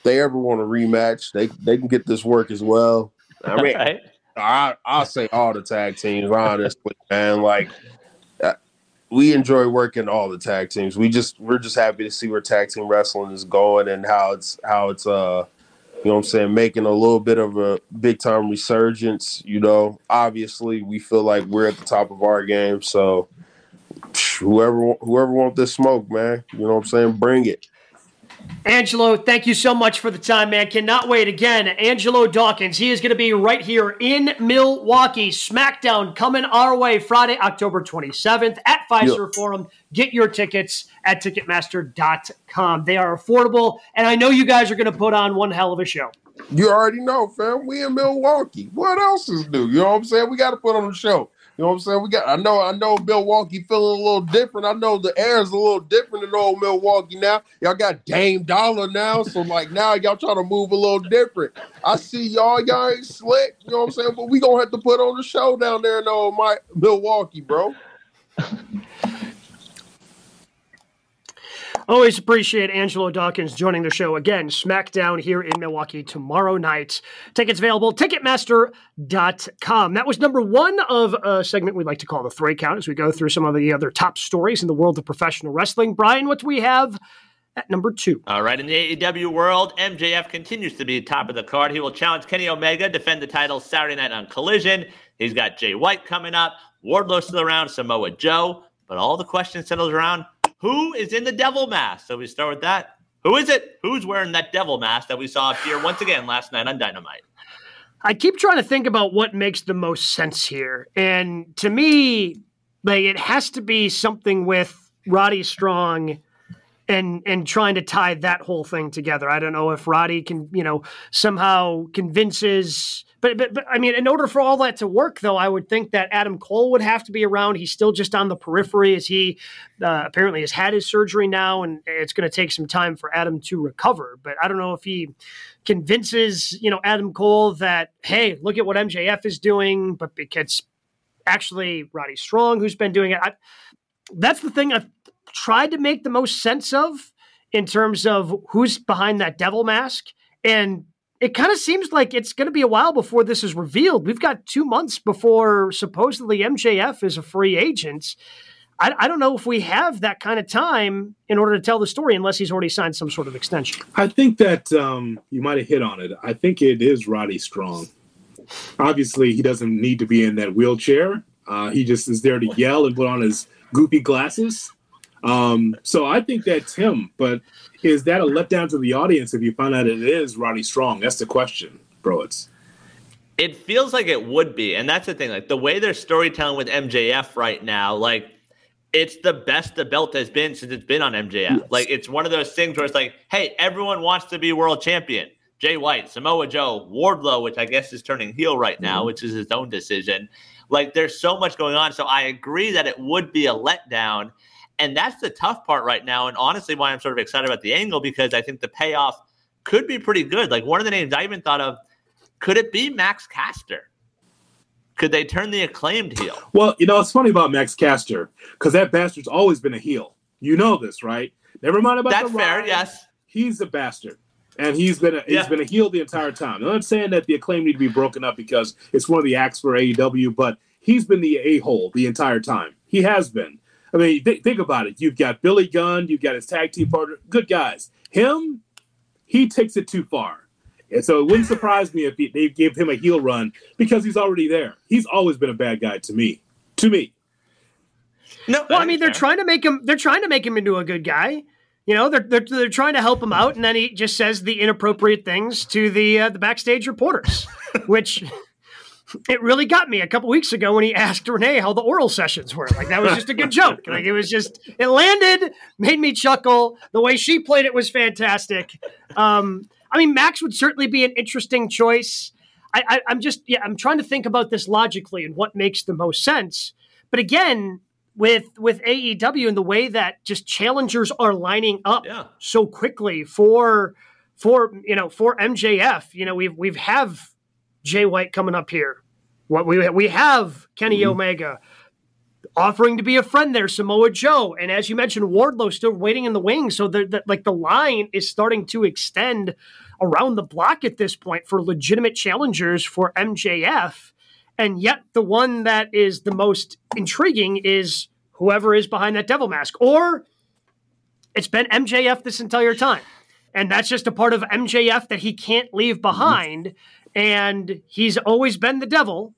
Speaker 4: they ever want a rematch, they they can get this work as well. I mean, *laughs* right. I I say all the tag teams, honestly, man. Like we enjoy working all the tag teams. We just we're just happy to see where tag team wrestling is going and how it's how it's uh you know what I'm saying making a little bit of a big time resurgence, you know. Obviously, we feel like we're at the top of our game, so whoever whoever want this smoke, man, you know what I'm saying, bring it.
Speaker 1: Angelo, thank you so much for the time, man. Cannot wait. Again, Angelo Dawkins. He is going to be right here in Milwaukee. SmackDown coming our way Friday, October 27th at Fiserv yep. Forum. Get your tickets at Ticketmaster.com. They are affordable, and I know you guys are going to put on one hell of a show.
Speaker 4: You already know, fam. We in Milwaukee. What else is new? You know what I'm saying? We got to put on a show. You know what I'm saying? We got. I know. I know. Milwaukee feeling a little different. I know the air is a little different in old Milwaukee now. Y'all got Dame Dolla now, so like now y'all trying to move a little different. I see y'all. Y'all ain't slick. You know what I'm saying? But we gonna have to put on the show down there in old my Milwaukee, bro.
Speaker 1: Always appreciate Angelo Dawkins joining the show again. SmackDown here in Milwaukee tomorrow night. Tickets available, Ticketmaster.com. That was number one of a segment we'd like to call the three count as we go through some of the other top stories in the world of professional wrestling. Brian, what do we have? At number two.
Speaker 3: All right, in the AEW world, MJF continues to be top of the card. He will challenge Kenny Omega, defend the title Saturday night on Collision. He's got Jay White coming up, Wardlow still around, Samoa Joe. But all the questions settled around who is in the devil mask? So we start with that. Who is it? Who's wearing that devil mask that we saw appear once again last night on Dynamite?
Speaker 1: I keep trying to think about what makes the most sense here. And to me, like it has to be something with Roddy Strong and and trying to tie that whole thing together. I don't know if Roddy can, you know, somehow convinces but, but, but I mean, in order for all that to work, though, I would think that Adam Cole would have to be around. He's still just on the periphery, as he uh, apparently has had his surgery now, and it's going to take some time for Adam to recover. But I don't know if he convinces you know Adam Cole that hey, look at what MJF is doing, but because actually Roddy Strong, who's been doing it, I, that's the thing I've tried to make the most sense of in terms of who's behind that devil mask and it kind of seems like it's going to be a while before this is revealed. We've got two months before supposedly MJF is a free agent. I, I, don't know if we have that kind of time in order to tell the story unless he's already signed some sort of extension.
Speaker 2: I think that um, you might have hit on it. I think it is Roddy Strong. Obviously, he doesn't need to be in that wheelchair. Uh, he just is there to yell and put on his goofy glasses. Um, so I think that's him. But is that a letdown to the audience if you find out it is Roddy Strong? That's the question, bro. It's
Speaker 3: it feels like it would be, and that's the thing. Like the way they're storytelling with MJF right now, like it's the best the belt has been since it's been on MJF. Yes. Like it's one of those things where it's like, hey, everyone wants to be world champion. Jay White, Samoa Joe, Wardlow, which I guess is turning heel right now, mm-hmm. which is his own decision. Like there's so much going on. So I agree that it would be a letdown. And that's the tough part right now. And honestly, why I'm sort of excited about the angle because I think the payoff could be pretty good. Like one of the names I even thought of, could it be Max Caster? Could they turn the acclaimed heel?
Speaker 2: Well, you know, it's funny about Max Caster because that bastard's always been a heel. You know this, right? Never mind about
Speaker 3: that's fair. Yes,
Speaker 2: he's a bastard, and he's been a, yeah. he's been a heel the entire time. I'm not saying that the acclaim need to be broken up because it's one of the acts for AEW, but he's been the a hole the entire time. He has been. I mean, th- think about it. You've got Billy Gunn, you've got his tag team partner, good guys. Him, he takes it too far. And so it wouldn't surprise me if he, they gave him a heel run because he's already there. He's always been a bad guy to me. To me.
Speaker 1: No, well, I mean, they're trying to make him. They're trying to make him into a good guy. You know, they're, they're they're trying to help him out, and then he just says the inappropriate things to the uh, the backstage reporters, *laughs* which it really got me a couple weeks ago when he asked Renee how the oral sessions were. Like that was just a good joke. Like it was just it landed, made me chuckle. The way she played it was fantastic. Um, I mean, Max would certainly be an interesting choice. I, I, I'm just yeah, I'm trying to think about this logically and what makes the most sense. But again, with with AEW and the way that just challengers are lining up yeah. so quickly for for you know for MJF, you know we've we've have Jay White coming up here. What we we have Kenny mm-hmm. Omega offering to be a friend there, Samoa Joe, and as you mentioned, Wardlow still waiting in the wings. So the, the, like the line is starting to extend around the block at this point for legitimate challengers for MJF, and yet the one that is the most intriguing is whoever is behind that devil mask, or it's been MJF this entire time. And that's just a part of MJF that he can't leave behind. And he's always been the devil.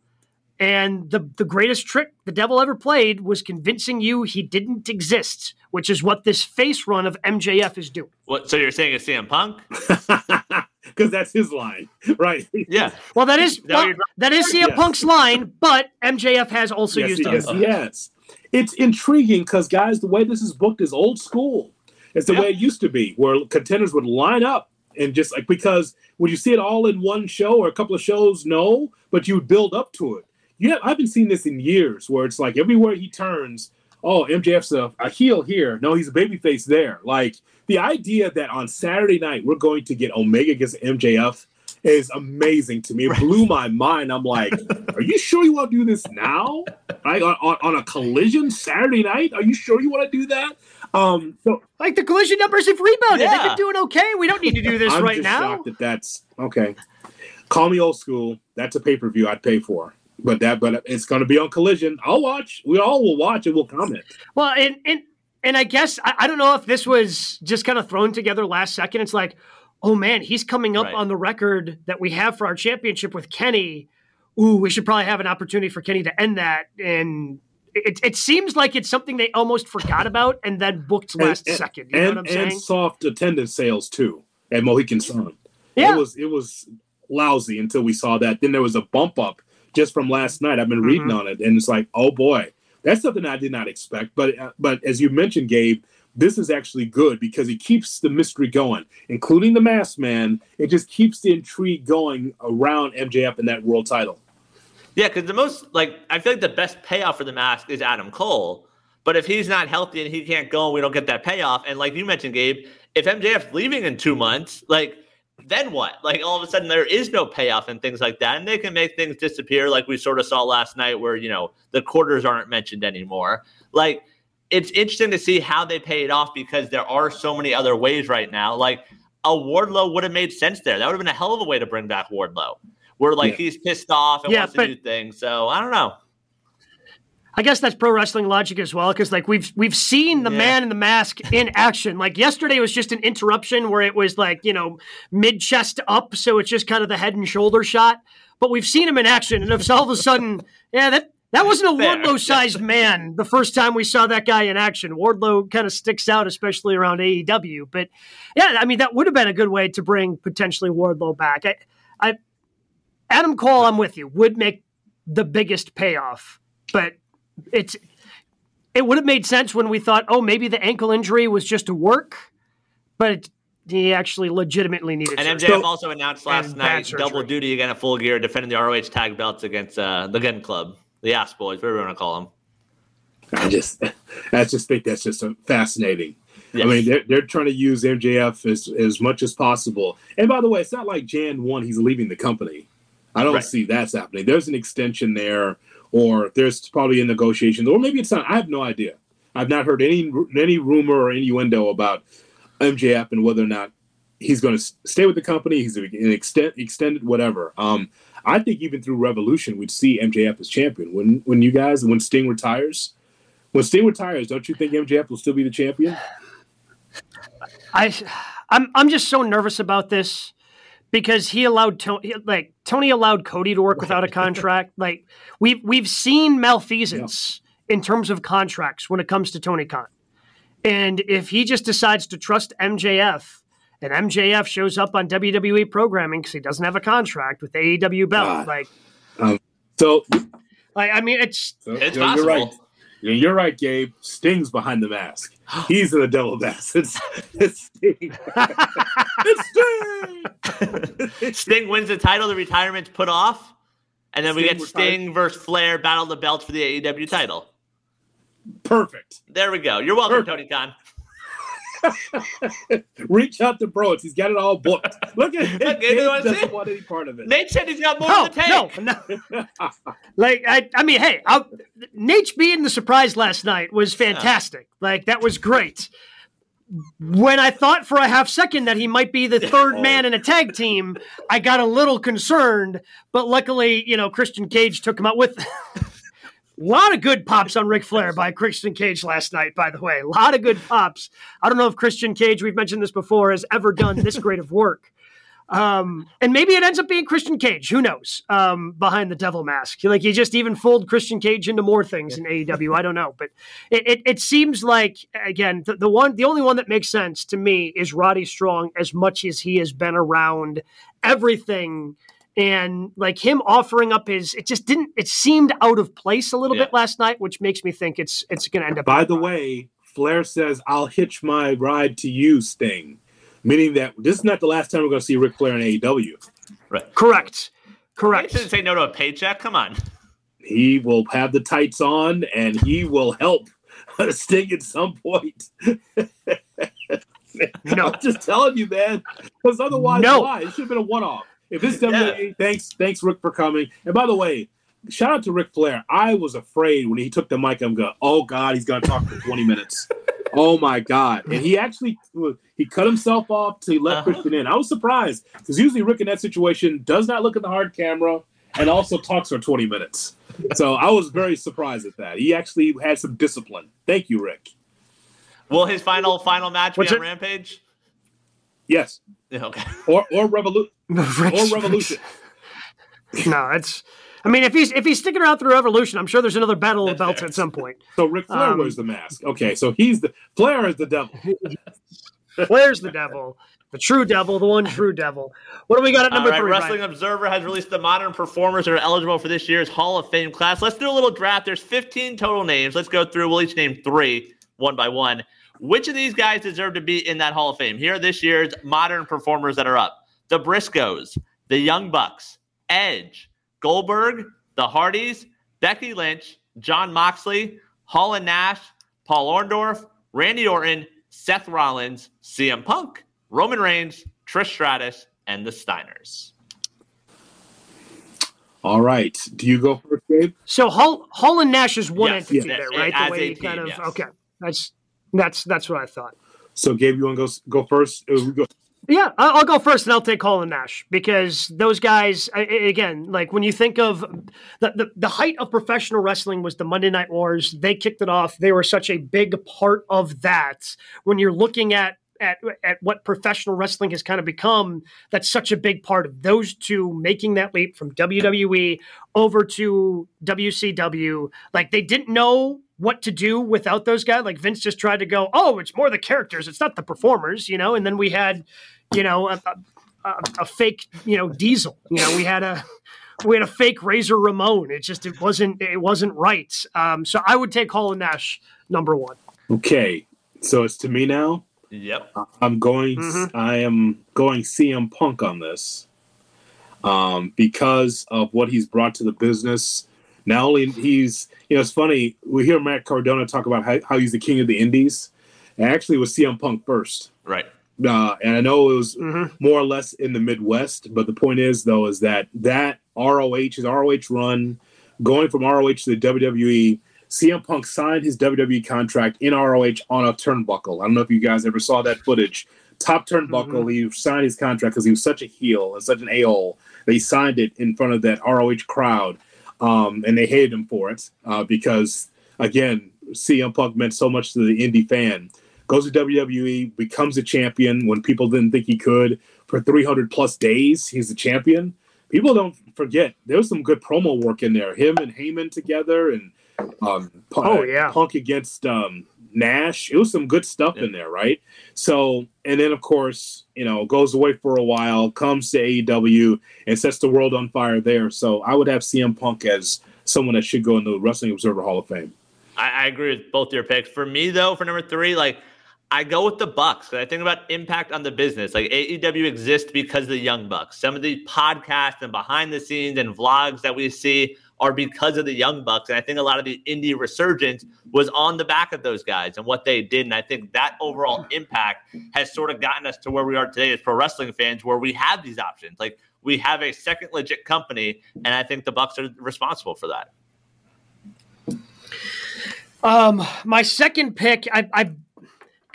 Speaker 1: And the, the greatest trick the devil ever played was convincing you he didn't exist, which is what this face run of MJF is doing.
Speaker 3: What? So you're saying it's CM Punk? *laughs*
Speaker 2: Because that's his line, *laughs* right?
Speaker 3: Yeah.
Speaker 1: Well, that is well, that is CM
Speaker 2: Yes.
Speaker 1: Punk's line, but MJF has also
Speaker 2: yes,
Speaker 1: used it.
Speaker 2: yes, he has. It's intriguing because, guys, the way this is booked is old school. It's the
Speaker 3: Yeah.
Speaker 2: way it used to be, where contenders would line up and just like because would you see it all in one show or a couple of shows, no, but you would build up to it. You have, I've been seeing this in years where it's like everywhere he turns, oh, MJF's a, a heel here. No, he's a babyface there. Like the idea that on Saturday night we're going to get Omega against MJF is amazing to me. It blew my mind. I'm like, are you sure you want to do this now? Right on, on, on a collision Saturday night? Are you sure you want to do that? Um, so
Speaker 1: Like the collision numbers have rebounded. They've been doing okay. We don't need to do this *laughs*
Speaker 2: I'm
Speaker 1: right
Speaker 2: just
Speaker 1: now.
Speaker 2: shocked that that's okay. Call me old school. That's a pay per view I'd pay for. But that, but it's going to be on Collision. I'll watch. We all will watch and we'll comment.
Speaker 1: Well, and and and I guess I, I don't know if this was just kind of thrown together last second. It's like, oh man, he's coming up
Speaker 3: Right.
Speaker 1: on the record that we have for our championship with Kenny. Ooh, we should probably have an opportunity for Kenny to end that. And it, it seems like it's something they almost forgot about and then booked last
Speaker 2: and,
Speaker 1: second. You know
Speaker 2: and,
Speaker 1: what I'm
Speaker 2: and
Speaker 1: saying?
Speaker 2: soft attendance sales too at Mohegan Sun.
Speaker 1: Yeah.
Speaker 2: It was it was lousy until we saw that. Then there was a bump up just from last night. I've been reading
Speaker 1: Mm-hmm.
Speaker 2: on it, and it's like, oh boy, that's something I did not expect. But uh, but as you mentioned, Gabe, this is actually good because it keeps the mystery going, including the Masked Man. It just keeps the intrigue going around MJF and that world title.
Speaker 3: Yeah, because the most like I feel like the best payoff for the mask is Adam Cole. But if he's not healthy and he can't go, and we don't get that payoff. And like you mentioned, Gabe, if MJF's leaving in two months, like then what? Like all of a sudden there is no payoff and things like that, and they can make things disappear, like we sort of saw last night, where you know the quarters aren't mentioned anymore. Like it's interesting to see how they pay it off because there are so many other ways right now. Like a Wardlow would have made sense there. That would have been a hell of a way to bring back Wardlow. Where like
Speaker 2: Yeah.
Speaker 3: he's pissed off and
Speaker 1: Yeah,
Speaker 3: wants
Speaker 1: but-
Speaker 3: to do things. So I don't know.
Speaker 1: I guess that's pro wrestling logic as well, because like we've we've seen the
Speaker 3: Yeah.
Speaker 1: man in the mask in action. Like yesterday was just an interruption where it was like you know mid chest up, so it's just kind of the head and shoulder shot. But we've seen him in action, and if all of a sudden, yeah, that that wasn't a. Wardlow sized man the first time we saw that guy in action. Wardlow kind of sticks out, especially around AEW. But yeah, I mean that would have been a good way to bring potentially Wardlow back. I, I Adam Cole, I'm with you, would make the biggest payoff, but it's it would have made sense when we thought, oh, maybe the ankle injury was just a work, but it, he actually legitimately needed.
Speaker 3: And
Speaker 1: surgery.
Speaker 3: MJF also announced last night double duty again at full gear, defending the ROH tag belts against uh, the Gun Club, the Ass Boys, whatever you want to call them.
Speaker 2: I just I just think that's just fascinating.
Speaker 3: Yes.
Speaker 2: I mean, they're, they're trying to use MJF as, as much as possible. And by the way, it's not like Jan 1, he's leaving the company. I don't
Speaker 3: Right.
Speaker 2: see that's happening. There's an extension there, or there's probably a negotiation, or maybe it's not. I have no idea. I've not heard any any rumor or innuendo about MJF and whether or not he's going to stay with the company. He's an extend, extended whatever. Um, I think even through Revolution, we'd see MJF as champion. When when you guys when Sting retires, when Sting retires, don't you think MJF will still be the champion?
Speaker 1: I, I'm I'm just so nervous about this because he allowed Tony, like Tony allowed Cody to work without a *laughs* contract. Like we've we've seen malfeasance in terms of contracts when it comes to Tony Khan, and if he just decides to trust MJF. And MJF shows up on WWE programming because he doesn't have a contract with the AEW belt.
Speaker 2: God.
Speaker 1: Like, um,
Speaker 2: So,
Speaker 1: like, I mean, it's
Speaker 3: It's
Speaker 2: you're
Speaker 3: possible.
Speaker 2: right. Yeah, You're right, Gabe. Sting's behind the mask. *gasps* He's in the devil mask. It's, it's Sting. it's Sting.
Speaker 3: Sting wins the title, the retirement's put off, and then we get
Speaker 2: retired.
Speaker 3: Sting versus Flair battle the belts for the AEW title.
Speaker 2: Perfect.
Speaker 3: There we go. You're welcome,
Speaker 2: Perfect.
Speaker 3: Tony Khan. *laughs*
Speaker 2: Reach out to Bros. He's got it all booked. Look at him. *laughs*
Speaker 3: Look, you wanna
Speaker 2: doesn't
Speaker 3: it?
Speaker 2: want any part of it.
Speaker 3: Nate said he's got more
Speaker 1: no,
Speaker 3: in the tank.
Speaker 1: no, no. *laughs* like I, I mean, hey, I, Nate being the surprise last night was fantastic. Like that was great. When I thought for a half second that he might be the third
Speaker 2: Oh.
Speaker 1: man in a tag team, I got a little concerned. But luckily, you know, Christian Cage took him out with. A lot of good pops on Ric Flair by Christian Cage last night, by the way. A lot of good pops. I don't know if Christian Cage, we've mentioned this before, has ever done this great of work. Um, and maybe it ends up being Christian Cage. Who knows? Um, behind the devil mask, like you just even fold Christian Cage into more things in AEW. I don't know, but it, it, it seems like again the, the one, the only one that makes sense to me is Roddy Strong. As much as he has been around everything, and like him offering up his, it just didn't. It seemed out of place a little yeah. bit last night, which makes me think it's it's going to end up.
Speaker 2: By the way, Flair says, "I'll hitch my ride to you, Sting." meaning that this is not the last time we're going to see Ric Flair in AEW.
Speaker 1: Right. Correct. Correct.
Speaker 3: He didn't say no to a paycheck. Come on.
Speaker 2: He will have the tights on, and he will help *laughs* Sting at some point. *laughs* no, I'm just telling you, man. Because otherwise, no. why? It should have been a one-off. If this WWE, yeah. thanks, thanks, Ric, for coming. And by the way, shout out to Ric Flair. I was afraid when he took the mic. I'm going, oh God, he's going to talk for 20 minutes. *laughs* Oh my God! And he actually he cut himself off to let uh-huh. Christian in. I was surprised because usually Ric in that situation does not look at the hard camera and also talks for 20 minutes. So I was very surprised at that. He actually had some discipline. Thank you, Ric.
Speaker 3: Will his final final match What's be on? Rampage?
Speaker 2: Yes.
Speaker 3: Okay. *laughs*
Speaker 2: Or or Revolu- or Revolution. *laughs*
Speaker 1: no, it's I mean, if he's if he's sticking around through Evolution, I'm sure there's another battle of belts at some point.
Speaker 2: So Ric Flair um, wears the mask. Okay, so he's the Flair is the devil. *laughs*
Speaker 1: Flair's the devil. The true devil, the one true devil. What do we got at number three?
Speaker 3: Wrestling Ryan? Observer has released the modern performers that are eligible for this year's Hall of Fame class. Let's do a little draft. There's 15 total names. Let's go through. We'll each name three, one by one. Which of these guys deserve to be in that Hall of Fame? Here are this year's modern performers that are up: the Briscoes, the Young Bucks, Edge, Goldberg, the Hardys, Becky Lynch, Jon Moxley, Hall and Nash, Paul Orndorff, Randy Orton, Seth Rollins, CM Punk, Roman Reigns, Trish Stratus, and the Steiners.
Speaker 2: All right. Do you go first, Gabe?
Speaker 1: So Hall, Hall and Nash is one yes, entity yes, there, right? The way kind of yes. okay. That's that's that's what I thought.
Speaker 2: So Gabe, you want to go go first? Uh, go,
Speaker 1: yeah, I'll go first, and I'll take Hall and Nash because those guys, again, like when you think of the, the, the height of professional wrestling was the Monday Night Wars. They kicked it off. They were such a big part of that. When you're looking at at at what professional wrestling has kind of become, that's such a big part of those two making that leap from WWE over to WCW. Like they didn't know what to do without those guys. Like Vince just tried to go, oh, it's more the characters, it's not the performers, you know. And then we had, you know, a, a, a fake, you know, Diesel. You know, we had a we had a fake Razor Ramon. It just it wasn't it wasn't right. Um, so I would take Hall and Nash number one.
Speaker 2: Okay, so it's to me now.
Speaker 3: Yep.
Speaker 2: I'm going. Mm-hmm. I am going CM Punk on this, um, because of what he's brought to the business not only he's, you know, it's funny. We hear Matt Cardona talk about how, how he's the king of the indies. And actually, it was CM Punk first.
Speaker 3: Right.
Speaker 2: Uh, and I know it was mm-hmm. more or less in the Midwest, but the point is though is that that ROH his ROH run, going from ROH to the WWE, CM Punk signed his WWE contract in ROH on a turnbuckle. I don't know if you guys ever saw that footage. Top turnbuckle, mm-hmm. he signed his contract because he was such a heel and such an a hole. That he signed it in front of that ROH crowd um, and they hated him for it uh, because again, CM Punk meant so much to the indie fan. Goes to WWE, becomes a champion when people didn't think he could. For 300 plus days, he's a champion. People don't forget there was some good promo work in there. Him and Heyman together, and um,
Speaker 1: oh yeah,
Speaker 2: Punk against um, Nash. It was some good stuff yeah. in there, right? So, and then of course, you know, goes away for a while, comes to AEW and sets the world on fire there. So, I would have CM Punk as someone that should go in the Wrestling Observer Hall of Fame.
Speaker 3: I, I agree with both your picks. For me, though, for number three, like I go with the Bucks because I think about impact on the business. Like AEW exists because of the Young Bucks. Some of the podcasts and behind the scenes and vlogs that we see are because of the Young Bucks. And I think a lot of the indie resurgence was on the back of those guys and what they did. And I think that overall impact has sort of gotten us to where we are today as pro wrestling fans, where we have these options. Like we have a second legit company, and I think the Bucks are responsible for that.
Speaker 1: Um, my second pick, I, I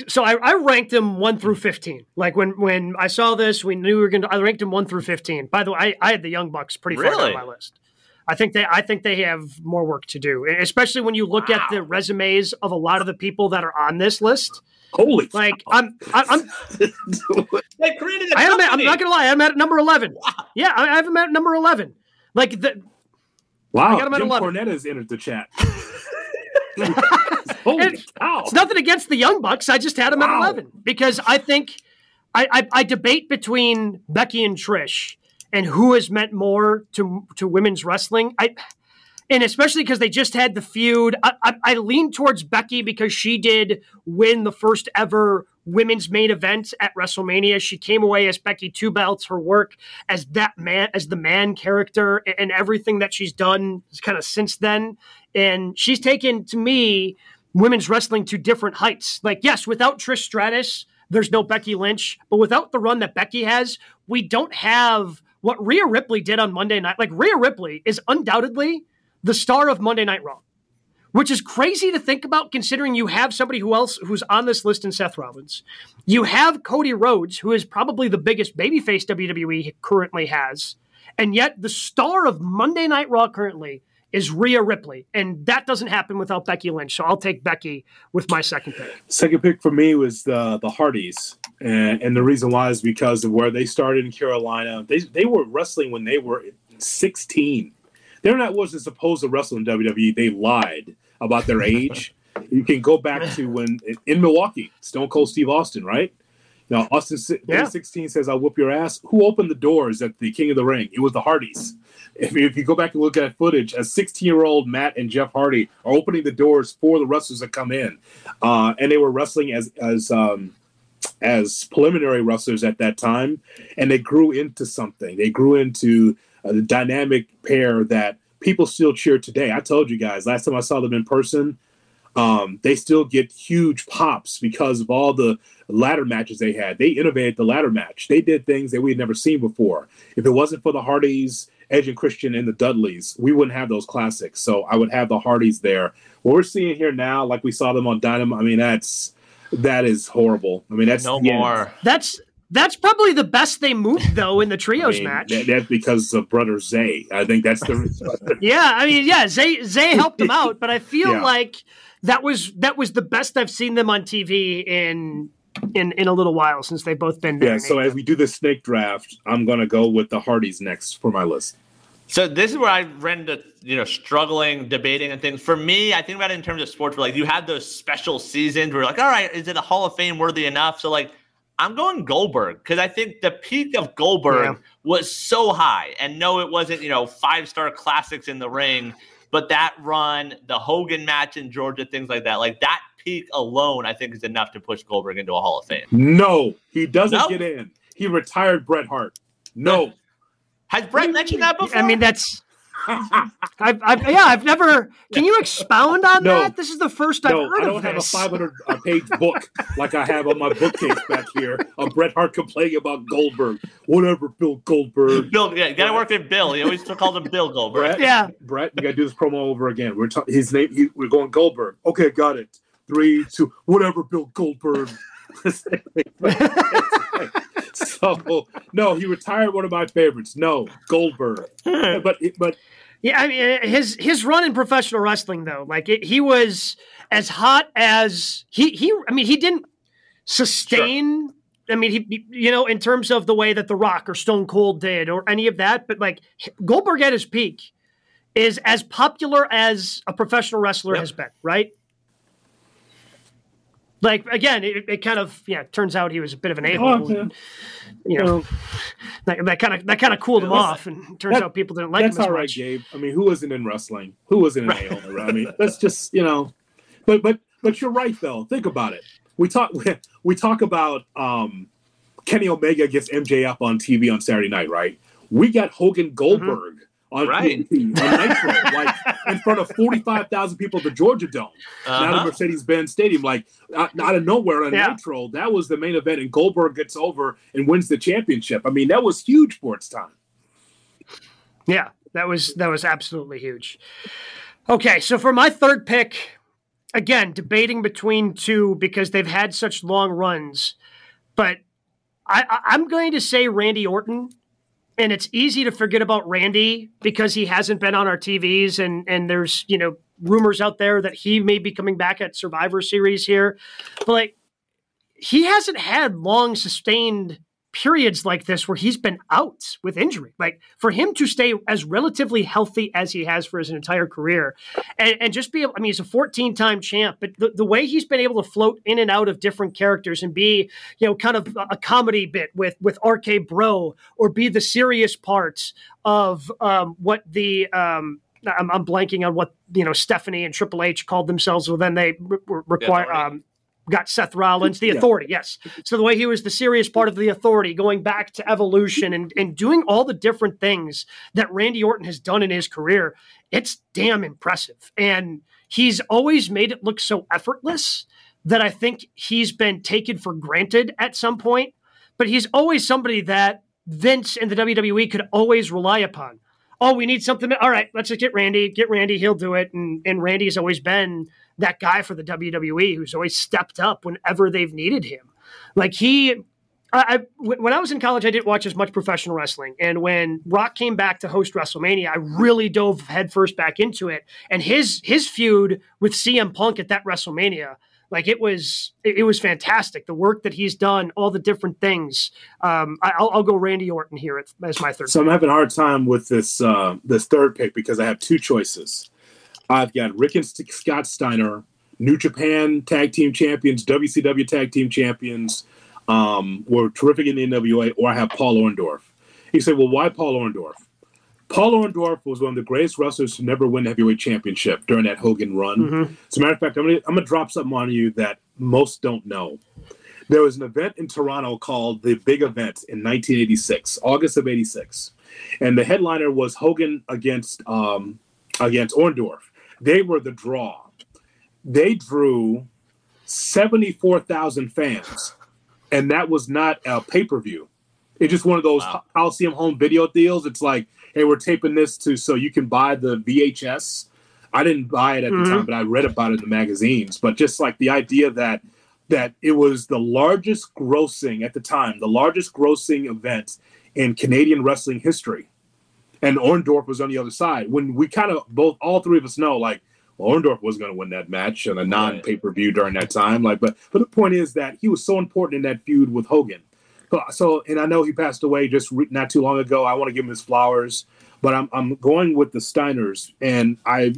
Speaker 1: so I, I, ranked them one through fifteen. Like when when I saw this, we knew we were going to. I ranked them one through fifteen. By the way, I, I had the Young Bucks pretty really? far down my list. I think they I think they have more work to do, especially when you look wow. at the resumes of a lot of the people that are on this list.
Speaker 2: Holy
Speaker 1: like I'm I'm, I'm *laughs*
Speaker 3: they created a
Speaker 1: I am I'm not gonna lie I'm at number eleven. Yeah, I, I have him at number eleven. Like the
Speaker 2: wow!
Speaker 1: I got him at
Speaker 2: Jim
Speaker 1: 11.
Speaker 2: Cornette has entered the chat. *laughs* Holy cow!
Speaker 1: It's nothing against the Young Bucks. I just had them at 11 because I think I, I, I debate between Becky and Trish and who has meant more to to women's wrestling. I and especially because they just had the feud. I, I, I lean towards Becky because she did win the first ever women's main event at WrestleMania. She came away as Becky Two Belts. Her work as that man, as the man character, and, and everything that she's done kind of since then. And she's taken to me women's wrestling to different heights. Like, yes, without Trish Stratus, there's no Becky Lynch, but without the run that Becky has, we don't have what Rhea Ripley did on Monday night. Like, Rhea Ripley is undoubtedly the star of Monday Night Raw, which is crazy to think about considering you have somebody who else who's on this list in Seth Rollins. You have Cody Rhodes, who is probably the biggest babyface WWE currently has, and yet the star of Monday Night Raw currently is Rhea Ripley, and that doesn't happen without Becky Lynch. So I'll take Becky with my second pick.
Speaker 2: Second pick for me was the the Hardys, and, and the reason why is because of where they started in Carolina. They they were wrestling when they were 16. They're not wasn't supposed to wrestle in WWE. They lied about their *laughs* age. you can go back to when in Milwaukee, Stone Cold Steve Austin, right? Now Austin
Speaker 1: Yeah.
Speaker 2: 16 says, "I'll whoop your ass." Who opened the doors at the King of the Ring? It was the Hardys. If you, if you go back and look at footage, a 16 year old Matt and Jeff Hardy are opening the doors for the wrestlers that come in, uh, and they were wrestling as as um, as preliminary wrestlers at that time, and they grew into something. They grew into a dynamic pair that people still cheer today. I told you guys last time I saw them in person, um, they still get huge pops because of all the ladder matches they had. They innovated the ladder match. They did things that we had never seen before. If it wasn't for the Hardys, Edge and Christian, and the Dudleys, we wouldn't have those classics. So I would have the Hardys there. What we're seeing here now, like we saw them on Dynamite, I mean, that's that is horrible. I mean, that's
Speaker 3: no
Speaker 2: the end.
Speaker 3: more.
Speaker 1: That's that's probably the best they moved though in the
Speaker 2: I
Speaker 1: trios
Speaker 2: mean,
Speaker 1: match.
Speaker 2: that- that's because of brother Zay. I think that's the *laughs*
Speaker 1: Yeah, I mean, yeah, Zay Zay helped them out, but I feel
Speaker 2: Yeah.
Speaker 1: like that was that was the best I've seen them on TV in in in a little while since they've both been there.
Speaker 2: yeah. So as we do the snake draft, I'm gonna go with the Hardys next for my list.
Speaker 3: So this is where I ran into you know struggling, debating and things. For me, I think about it in terms of sports. Where like you have those special seasons where you're like, all right, is it a Hall of Fame worthy enough? So like, I'm going Goldberg because I think the peak of Goldberg
Speaker 1: Yeah.
Speaker 3: was so high. And no, it wasn't you know five star classics in the ring, but that run, the Hogan match in Georgia, things like that, like that peak alone, I think is enough to push Goldberg into a Hall of Fame.
Speaker 2: No, he doesn't
Speaker 3: No?
Speaker 2: get in. He retired Bret Hart. No.
Speaker 3: Has Bret mentioned that before?
Speaker 1: I mean, that's I've, I've yeah, I've never. Can you expound on
Speaker 2: No.
Speaker 1: that? This is the first I've
Speaker 2: no,
Speaker 1: heard of
Speaker 2: I don't
Speaker 1: of
Speaker 2: have a 500 uh, page book like I have on my bookcase back here of Bret Hart complaining about Goldberg. Whatever, Bill Goldberg.
Speaker 3: Bill, yeah, you gotta work with Bill. He always called him Bill Goldberg.
Speaker 2: Bret,
Speaker 1: Yeah.
Speaker 2: Bret, you got to do this promo over again. We're ta- his name. He, we're going Goldberg. Okay, got it. Three, two, whatever, Bill Goldberg. *laughs* *laughs* *laughs* so no, he retired one of my favorites. No, Goldberg. *laughs* But but
Speaker 1: Yeah, I mean eh, his his run in professional wrestling though, like it, he was as hot as he he. I mean, he didn't sustain. I mean, he you know in terms of the way that The Rock or Stone Cold did or any of that, but like Goldberg at his peak is as popular as a professional wrestler
Speaker 3: Yep.
Speaker 1: has been, right? Like again, it, it kind of yeah. Turns out he was a bit of an a hole.
Speaker 2: Oh, yeah.
Speaker 1: You know, that, that kind of that kind of cooled him off, and turns
Speaker 2: that-
Speaker 1: out people didn't like
Speaker 2: that's
Speaker 1: him as
Speaker 2: all right,
Speaker 1: much.
Speaker 2: Gabe. I mean, who wasn't in wrestling? Who wasn't in AO? I mean, that's just you know. But but but you're right though. Think about it. We talk *laughs* we talk about um, Kenny Omega gets MJF on TV on Saturday night, right? We got Hogan Goldberg on
Speaker 3: Right.
Speaker 2: TNT, on Nitro, *laughs* like in front of forty five thousand people at the Georgia Dome. Not
Speaker 3: Uh-huh.
Speaker 2: at Mercedes Benz Stadium, like out, out of nowhere on
Speaker 1: Yeah.
Speaker 2: Nitro. That was the main event, and Goldberg gets over and wins the championship. I mean, that was huge for its time.
Speaker 1: Yeah, that was that was absolutely huge. Okay, so for my third pick, again, debating between two because they've had such long runs, but I, I, I'm going to say Randy Orton. And it's easy to forget about Randy because he hasn't been on our TVs, and and there's you know rumors out there that he may be coming back at Survivor Series here, but like he hasn't had long sustained periods like this where he's been out with injury. Like for him to stay as relatively healthy as he has for his entire career and, and just be able, I mean, he's a 14 time champ, but the, the way he's been able to float in and out of different characters and be, you know, kind of a comedy bit with, with RK Bro or be the serious parts of um, what the, um, I'm, I'm, blanking on what you know Stephanie and Triple H called themselves. Well, then they re- require um, got Seth Rollins, the yeah. authority, yes. So the way he was the serious part of the authority, going back to evolution and, and doing all the different things that Randy Orton has done in his career, it's damn impressive. And he's always made it look so effortless that I think he's been taken for granted at some point. But he's always somebody that Vince and the WWE could always rely upon. Oh, we need something. All right, let's just get Randy. Get Randy. He'll do it. And and Randy has always been that guy for the WWE who's always stepped up whenever they've needed him. Like he, I, when I was in college, I didn't watch as much professional wrestling, and when Rock came back to host WrestleMania, I really dove headfirst back into it. And his his feud with CM Punk at that WrestleMania, like it was it was fantastic. The work that he's done, all the different things. Um, I, will I'll go Randy Orton here as my third.
Speaker 2: So pick. I'm having a hard time with this uh, this third pick because I have two choices. I've got Rick and Scott Steiner, New Japan Tag Team Champions, WCW Tag Team Champions, um, were terrific in the NWA, or I have Paul Orndorff. He said, Well, why Paul Orndorff? Paul Orndorff was one of the greatest wrestlers to never win the heavyweight championship during that Hogan run. Mm-hmm. As a matter of fact, I'm going to drop something on you that most don't know. There was an event in Toronto called the Big Event in 1986, August of 86. And the headliner was Hogan against um, against Orndorff. They were the draw. They drew 74,000 fans, and that was not a pay per view. It's just one of those wow. Coliseum home video deals. It's like, hey, we're taping this to so you can buy the VHS. I didn't buy it at mm-hmm. the time, but I read about it in the magazines. But just like the idea that that it was the largest grossing at the time, the largest grossing event in Canadian wrestling history and Orndorff was on the other side. When we kind of both, all three of us know, like well, Orndorff was going to win that match on a non pay per view during that time. Like, but but the point is that he was so important in that feud with Hogan. So, so and I know he passed away just re- not too long ago. I want to give him his flowers, but I'm I'm going with the Steiners, and I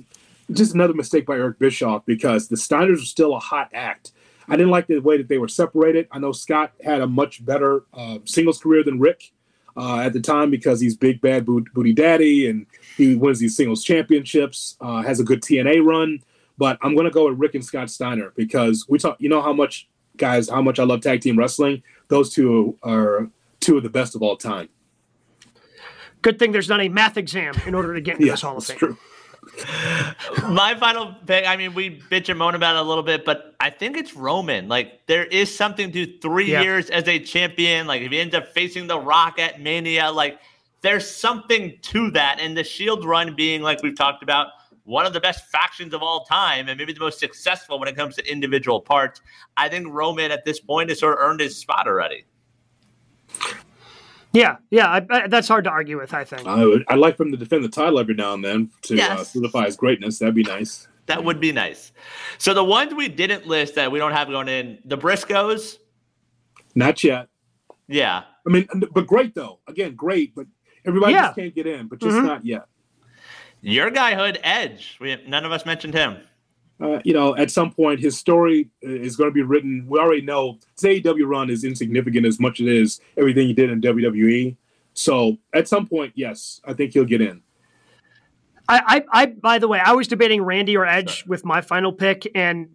Speaker 2: just another mistake by Eric Bischoff because the Steiners are still a hot act. I didn't like the way that they were separated. I know Scott had a much better uh, singles career than Rick uh, at the time because he's big bad booty daddy and he wins these singles championships, uh, has a good TNA run. But I'm gonna go with Rick and Scott Steiner because we talk. You know how much guys, how much I love tag team wrestling. Those two are two of the best of all time.
Speaker 1: Good thing there's not a math exam in order to get into this Hall of Fame. True. *laughs*
Speaker 3: My final pick, I mean, we bitch and moan about it a little bit, but I think it's Roman. Like, there is something to three yeah. years as a champion. Like, if he ends up facing The Rock at Mania, like, there's something to that. And the Shield run being, like we've talked about, one of the best factions of all time and maybe the most successful when it comes to individual parts. I think Roman at this point has sort of earned his spot already.
Speaker 1: Yeah, yeah, I, I, that's hard to argue with. I think
Speaker 2: I would. I'd like for him to defend the title every now and then to uh, yes. uh, solidify his greatness. That'd be nice.
Speaker 3: That would be nice. So the ones we didn't list that we don't have going in the Briscoes.
Speaker 2: Not yet.
Speaker 3: Yeah.
Speaker 2: I mean, but great though. Again, great, but everybody yeah. just can't get in. But just mm-hmm. not yet.
Speaker 3: Your guy Hood Edge. We none of us mentioned him
Speaker 2: uh, you know, at some point his story is going to be written. We already know his AEW run is insignificant as much as it is everything he did in WWE. So at some point, yes, I think he'll get in.
Speaker 1: I, I, I by the way, I was debating Randy or Edge Sorry. with my final pick, and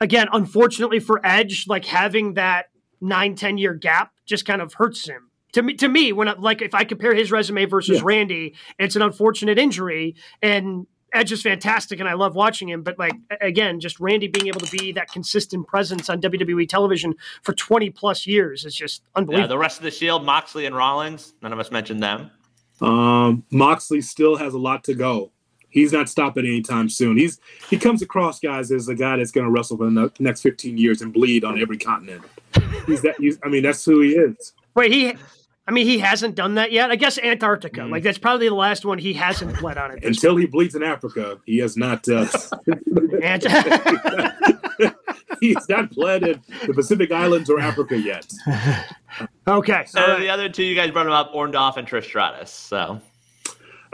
Speaker 1: again, unfortunately for Edge, like having that nine ten year gap just kind of hurts him to me, to me, when I, like if I compare his resume versus yeah. Randy, it's an unfortunate injury, and Edge is fantastic and I love watching him, but like again, just Randy being able to be that consistent presence on WWE television for 20 plus years is just unbelievable. Yeah,
Speaker 3: the rest of the Shield, Moxley and Rollins, none of us mentioned them.
Speaker 2: Um, Moxley still has a lot to go. He's not stopping anytime soon. He's he comes across guys as a guy that's going to wrestle for the next 15 years and bleed on every continent. He's that. He's, I mean, that's who he is.
Speaker 1: Wait, he I mean, he hasn't done that yet. I guess Antarctica, mm. like that's probably the last one he hasn't bled on it.
Speaker 2: Until point. he bleeds in Africa, he has not. Uh... *laughs* *laughs* he's not bled in the Pacific Islands or Africa yet. *laughs*
Speaker 1: okay.
Speaker 3: So right. the other two, you guys brought him up, Orndorff and Trish Stratus. So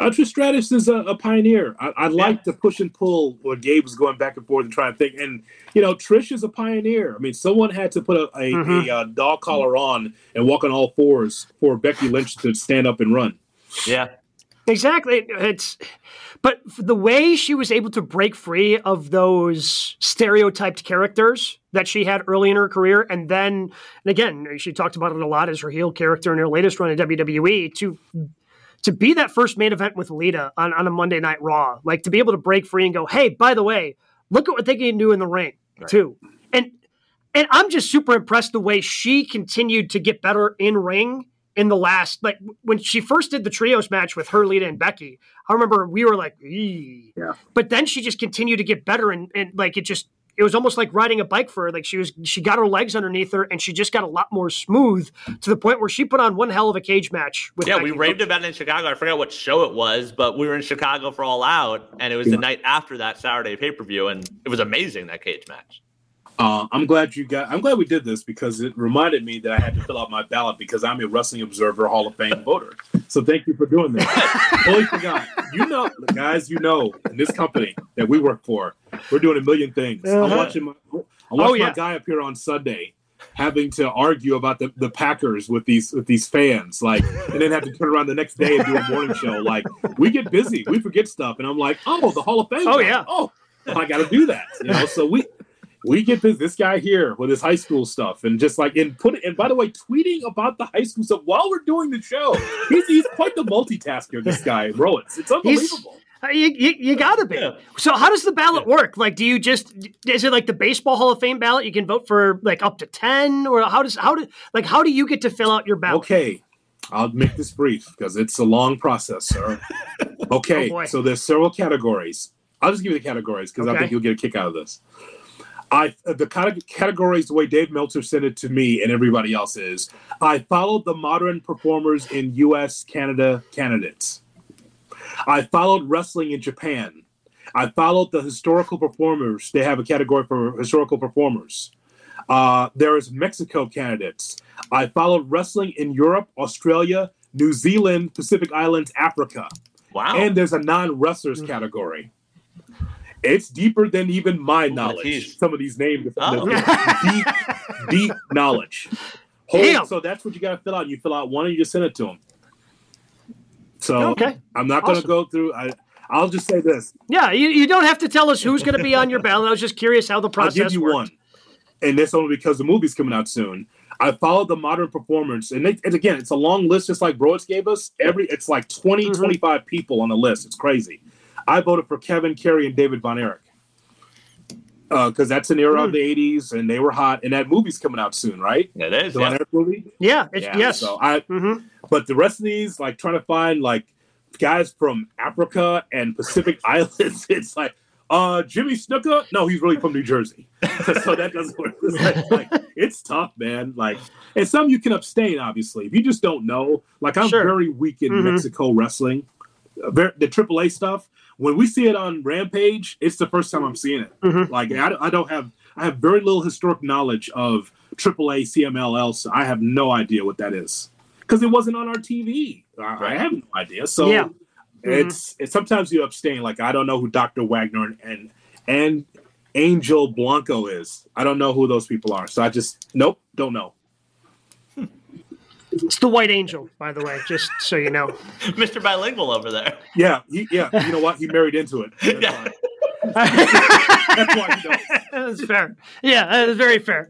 Speaker 2: uh, Trish Stratus is a, a pioneer. I, I like yeah. the push and pull where Gabe was going back and forth and trying to think. And you know, Trish is a pioneer. I mean, someone had to put a, a, mm-hmm. a, a dog collar on and walk on all fours for Becky Lynch to stand up and run.
Speaker 3: Yeah,
Speaker 1: exactly. It's but the way she was able to break free of those stereotyped characters that she had early in her career, and then, and again, she talked about it a lot as her heel character in her latest run in WWE to to be that first main event with Lita on, on a Monday Night Raw, like to be able to break free and go, hey, by the way, look at what they can do in the ring right. too. And and I'm just super impressed the way she continued to get better in ring in the last like when she first did the trios match with her, Lita, and Becky. I remember we were like, yeah. But then she just continued to get better and, and like it just it was almost like riding a bike for her. Like she was, she got her legs underneath her, and she just got a lot more smooth to the point where she put on one hell of a cage match.
Speaker 3: With yeah, Becky. we raved about it in Chicago. I forgot what show it was, but we were in Chicago for All Out, and it was yeah. the night after that Saturday pay per view, and it was amazing that cage match.
Speaker 2: Uh, I'm glad you got. I'm glad we did this because it reminded me that I had to fill out my ballot because I'm a Wrestling Observer Hall of Fame voter. So thank you for doing that. *laughs* Totally forgot. You know, guys, you know, in this company that we work for, we're doing a million things. Uh-huh. I'm watching my, I'm watching oh, yeah. my guy up here on Sunday having to argue about the, the Packers with these with these fans, like, and then have to turn around the next day and do a morning show. Like, we get busy, we forget stuff, and I'm like, oh, the Hall of Fame.
Speaker 1: Oh yeah.
Speaker 2: Oh, I got to do that. You know, so we we get this this guy here with his high school stuff and just like and put it and by the way tweeting about the high school stuff while we're doing the show he's, he's quite the multitasker this guy Rowitz it's unbelievable
Speaker 1: uh, you, you, you, gotta be. Yeah. So how does the ballot work? Like, do you just is it like the baseball Hall of Fame ballot? You can vote for like up to ten, or how does how do like how do you get to fill out your ballot?
Speaker 2: Okay, I'll make this brief because it's a long process, sir. *laughs* Okay, oh so there's several categories. I'll just give you the categories because okay. I think you'll get a kick out of this. I the kind of categories the way Dave Meltzer sent it to me and everybody else is I followed the modern performers in U.S. Canada candidates. I followed wrestling in Japan. I followed the historical performers. They have a category for historical performers. Uh, there is Mexico candidates. I followed wrestling in Europe, Australia, New Zealand, Pacific Islands, Africa.
Speaker 3: Wow.
Speaker 2: And there's a non wrestlers mm-hmm. category. It's deeper than even my knowledge. Some of these names, oh. *laughs* deep, deep knowledge. Hold, so that's what you got to fill out. You fill out one, and you just send it to them. So okay. I'm not going to go through. I, I'll just say this.
Speaker 1: Yeah, you, you don't have to tell us who's going to be on your ballot. I was just curious how the process. I'll give you worked. one,
Speaker 2: and that's only because the movie's coming out soon. I followed the modern performance, and, they, and again, it's a long list, just like Broads gave us. Every it's like 20, mm-hmm. 25 people on the list. It's crazy. I voted for Kevin Kerry and David Von Erich because uh, that's an era mm. of hmm. the 80s and they were hot and that movie's coming out soon right
Speaker 3: yeah, it is
Speaker 2: the yeah. movie
Speaker 1: yeah, yeah, yes
Speaker 2: so i mm-hmm. but the rest of these like trying to find like guys from africa and pacific *laughs* islands it's like uh jimmy snuka no he's really from new jersey *laughs* so that doesn't work it's, like, like, it's tough man like and some you can abstain obviously if you just don't know like i'm sure. very weak in mm-hmm. mexico wrestling uh, the AAA stuff when we see it on Rampage, it's the first time I'm seeing it. Mm-hmm. Like I, I don't have I have very little historic knowledge of AAA CMLL, so I have no idea what that is because it wasn't on our TV. I, I have no idea. So yeah. it's mm-hmm. it's sometimes you abstain. Like I don't know who Dr. Wagner and and, and Angel Blanco is. I don't know who those people are. So I just nope, don't know.
Speaker 1: It's the White Angel, by the way, just so you know. *laughs*
Speaker 3: Mr. Bilingual over there.
Speaker 2: Yeah, he, yeah. You know what? He married into it. *laughs* That's yeah. That's
Speaker 1: why he knows. *laughs* That's fair. Yeah, that is very fair.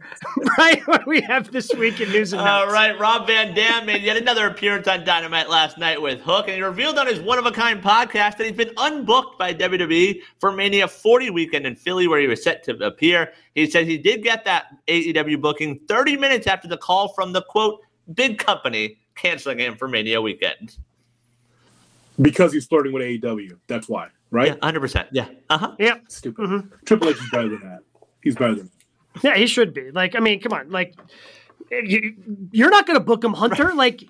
Speaker 1: right, what we have this week in news and notes.
Speaker 3: All right, Rob Van Dam made yet another appearance on Dynamite last night with Hook, and he revealed on his one of a kind podcast that he's been unbooked by WWE for Mania 40 weekend in Philly, where he was set to appear. He said he did get that AEW booking 30 minutes after the call from the quote big company canceling him for Mania weekend.
Speaker 2: Because he's flirting with AEW. That's why, right?
Speaker 3: Yeah, 100%. Yeah. Uh huh.
Speaker 1: Yeah.
Speaker 2: Stupid. Mm-hmm. Triple H is better than that. He's better than
Speaker 1: that. Yeah, he should be. Like, I mean, come on. Like, you, you're not going to book him, Hunter. Right. Like,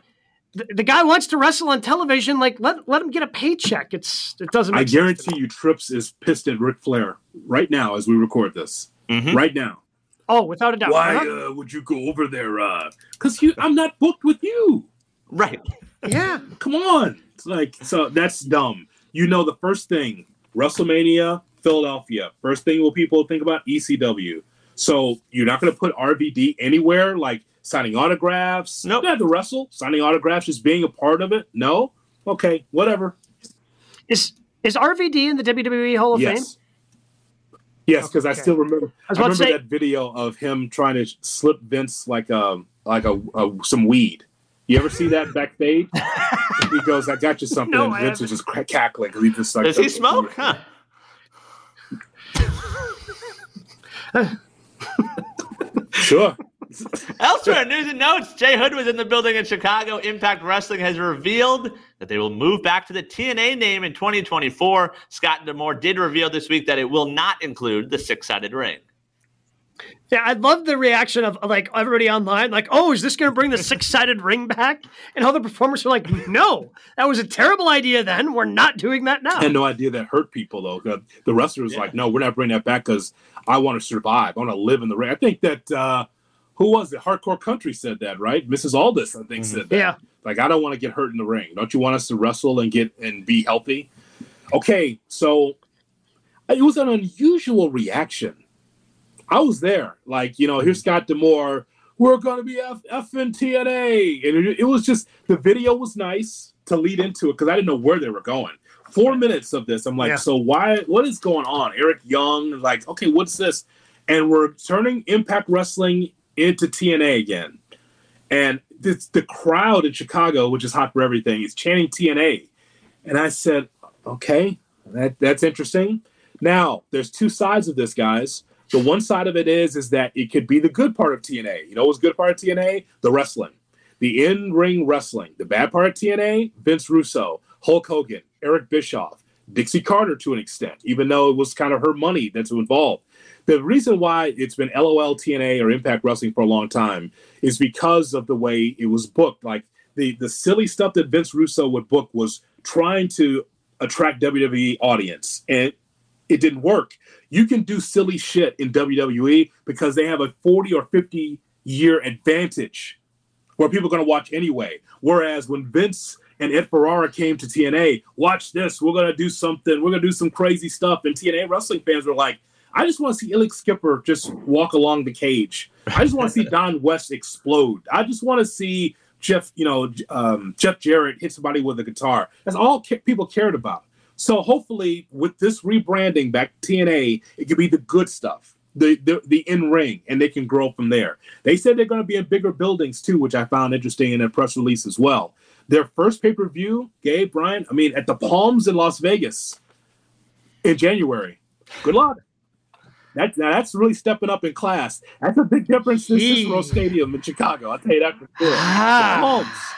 Speaker 1: the, the, guy wants to wrestle on television. Like, let let him get a paycheck. It's it doesn't. I
Speaker 2: guarantee you, Trips is pissed at Ric Flair right now as we record this. Mm-hmm. Right now,
Speaker 1: Oh, without a doubt.
Speaker 2: Why
Speaker 1: Uh-huh.
Speaker 2: uh, would you go over there? Because you, I'm not booked with you.
Speaker 3: Right.
Speaker 1: yeah. *laughs*
Speaker 2: Come on. It's like so that's dumb. You know the first thing, WrestleMania, Philadelphia. First thing will people think about ECW. So you're not going to put RVD anywhere like signing autographs.
Speaker 3: Nope.
Speaker 2: You have to wrestle, signing autographs, just being a part of it. No. Okay, whatever.
Speaker 1: Is is RVD in the WWE Hall of Fame?
Speaker 2: Yes. Yes, because I still remember.
Speaker 1: I
Speaker 2: I,
Speaker 1: was about to
Speaker 2: remember
Speaker 1: say-
Speaker 2: that video of him trying to slip Vince like a like a, a some weed. You ever see that backstage? *laughs* he goes, "I got you something,"
Speaker 1: No,
Speaker 2: and Vince is just cra- cackling because he just like.
Speaker 3: Does he smoke? Huh.
Speaker 2: Sure. *laughs*
Speaker 3: Elsewhere, news and notes. Jay Hood was in the building in Chicago. Impact Wrestling has revealed that they will move back to the TNA name in 2024. Scott D'Amore did reveal this week that it will not include the six sided ring.
Speaker 1: Yeah, I love the reaction of like everybody online, like, "Oh, is this going to bring the six-sided ring back?" And all the performers were like, "No, that was a terrible idea. Then we're not doing that now."
Speaker 2: I had no idea that hurt people though. The wrestler was
Speaker 3: Yeah.
Speaker 2: like, "No, we're not bringing that back because I want to survive. I want to live in the ring." I think that uh, who was it? Hardcore Country said that, right? Mrs. Aldis, I think, mm-hmm. said that.
Speaker 1: yeah,
Speaker 2: Like, I don't want to get hurt in the ring. Don't you want us to wrestle and get and be healthy? Okay, so it was an unusual reaction. I was there. Like, you know, here's mm-hmm. Scott D'Amore. We're going to be F- effing TNA. And it, it was just, the video was nice to lead into it because I didn't know where they were going. Four minutes of this. I'm like,
Speaker 1: Yeah.
Speaker 2: so why, what is going on? Eric Young, like, okay, what's this? And we're turning Impact Wrestling into TNA again. And this, the crowd in Chicago, which is hot for everything, is chanting TNA. And I said, okay, that, that's interesting. Now, there's two sides of this, guys. The one side of it is is that it could be the good part of TNA. You know what's good part of TNA? The wrestling. The in-ring wrestling. The bad part of TNA, Vince Russo, Hulk Hogan, Eric Bischoff, Dixie Carter to an extent, even though it was kind of her money that's involved. The reason why it's been LOL TNA or Impact Wrestling for a long time is because of the way it was booked. Like the the silly stuff that Vince Russo would book was trying to attract WWE audience, and it didn't work. You can do silly shit in WWE because they have a 40 or 50 year advantage where people are going to watch anyway. Whereas when Vince and Ed Ferrara came to TNA, watch this, we're going to do something, we're going to do some crazy stuff. And TNA wrestling fans were like, I just want to see Elix Skipper just walk along the cage. I just want to see *laughs* Don West explode. I just want to see Jeff, you know, um, Jeff Jarrett hit somebody with a guitar. That's all ca- people cared about. So hopefully, with this rebranding back to TNA, it could be the good stuff, the the, the in ring, and they can grow from there. They said they're going to be in bigger buildings too, which I found interesting in a press release as well. Their first pay per view, Gabe Brian, I mean, at the Palms in Las Vegas in January. Good luck. That, that's really stepping up in class. That's a big difference than
Speaker 1: Gee.
Speaker 2: Cicero Stadium in Chicago. I'll tell you that for sure.
Speaker 1: Ah.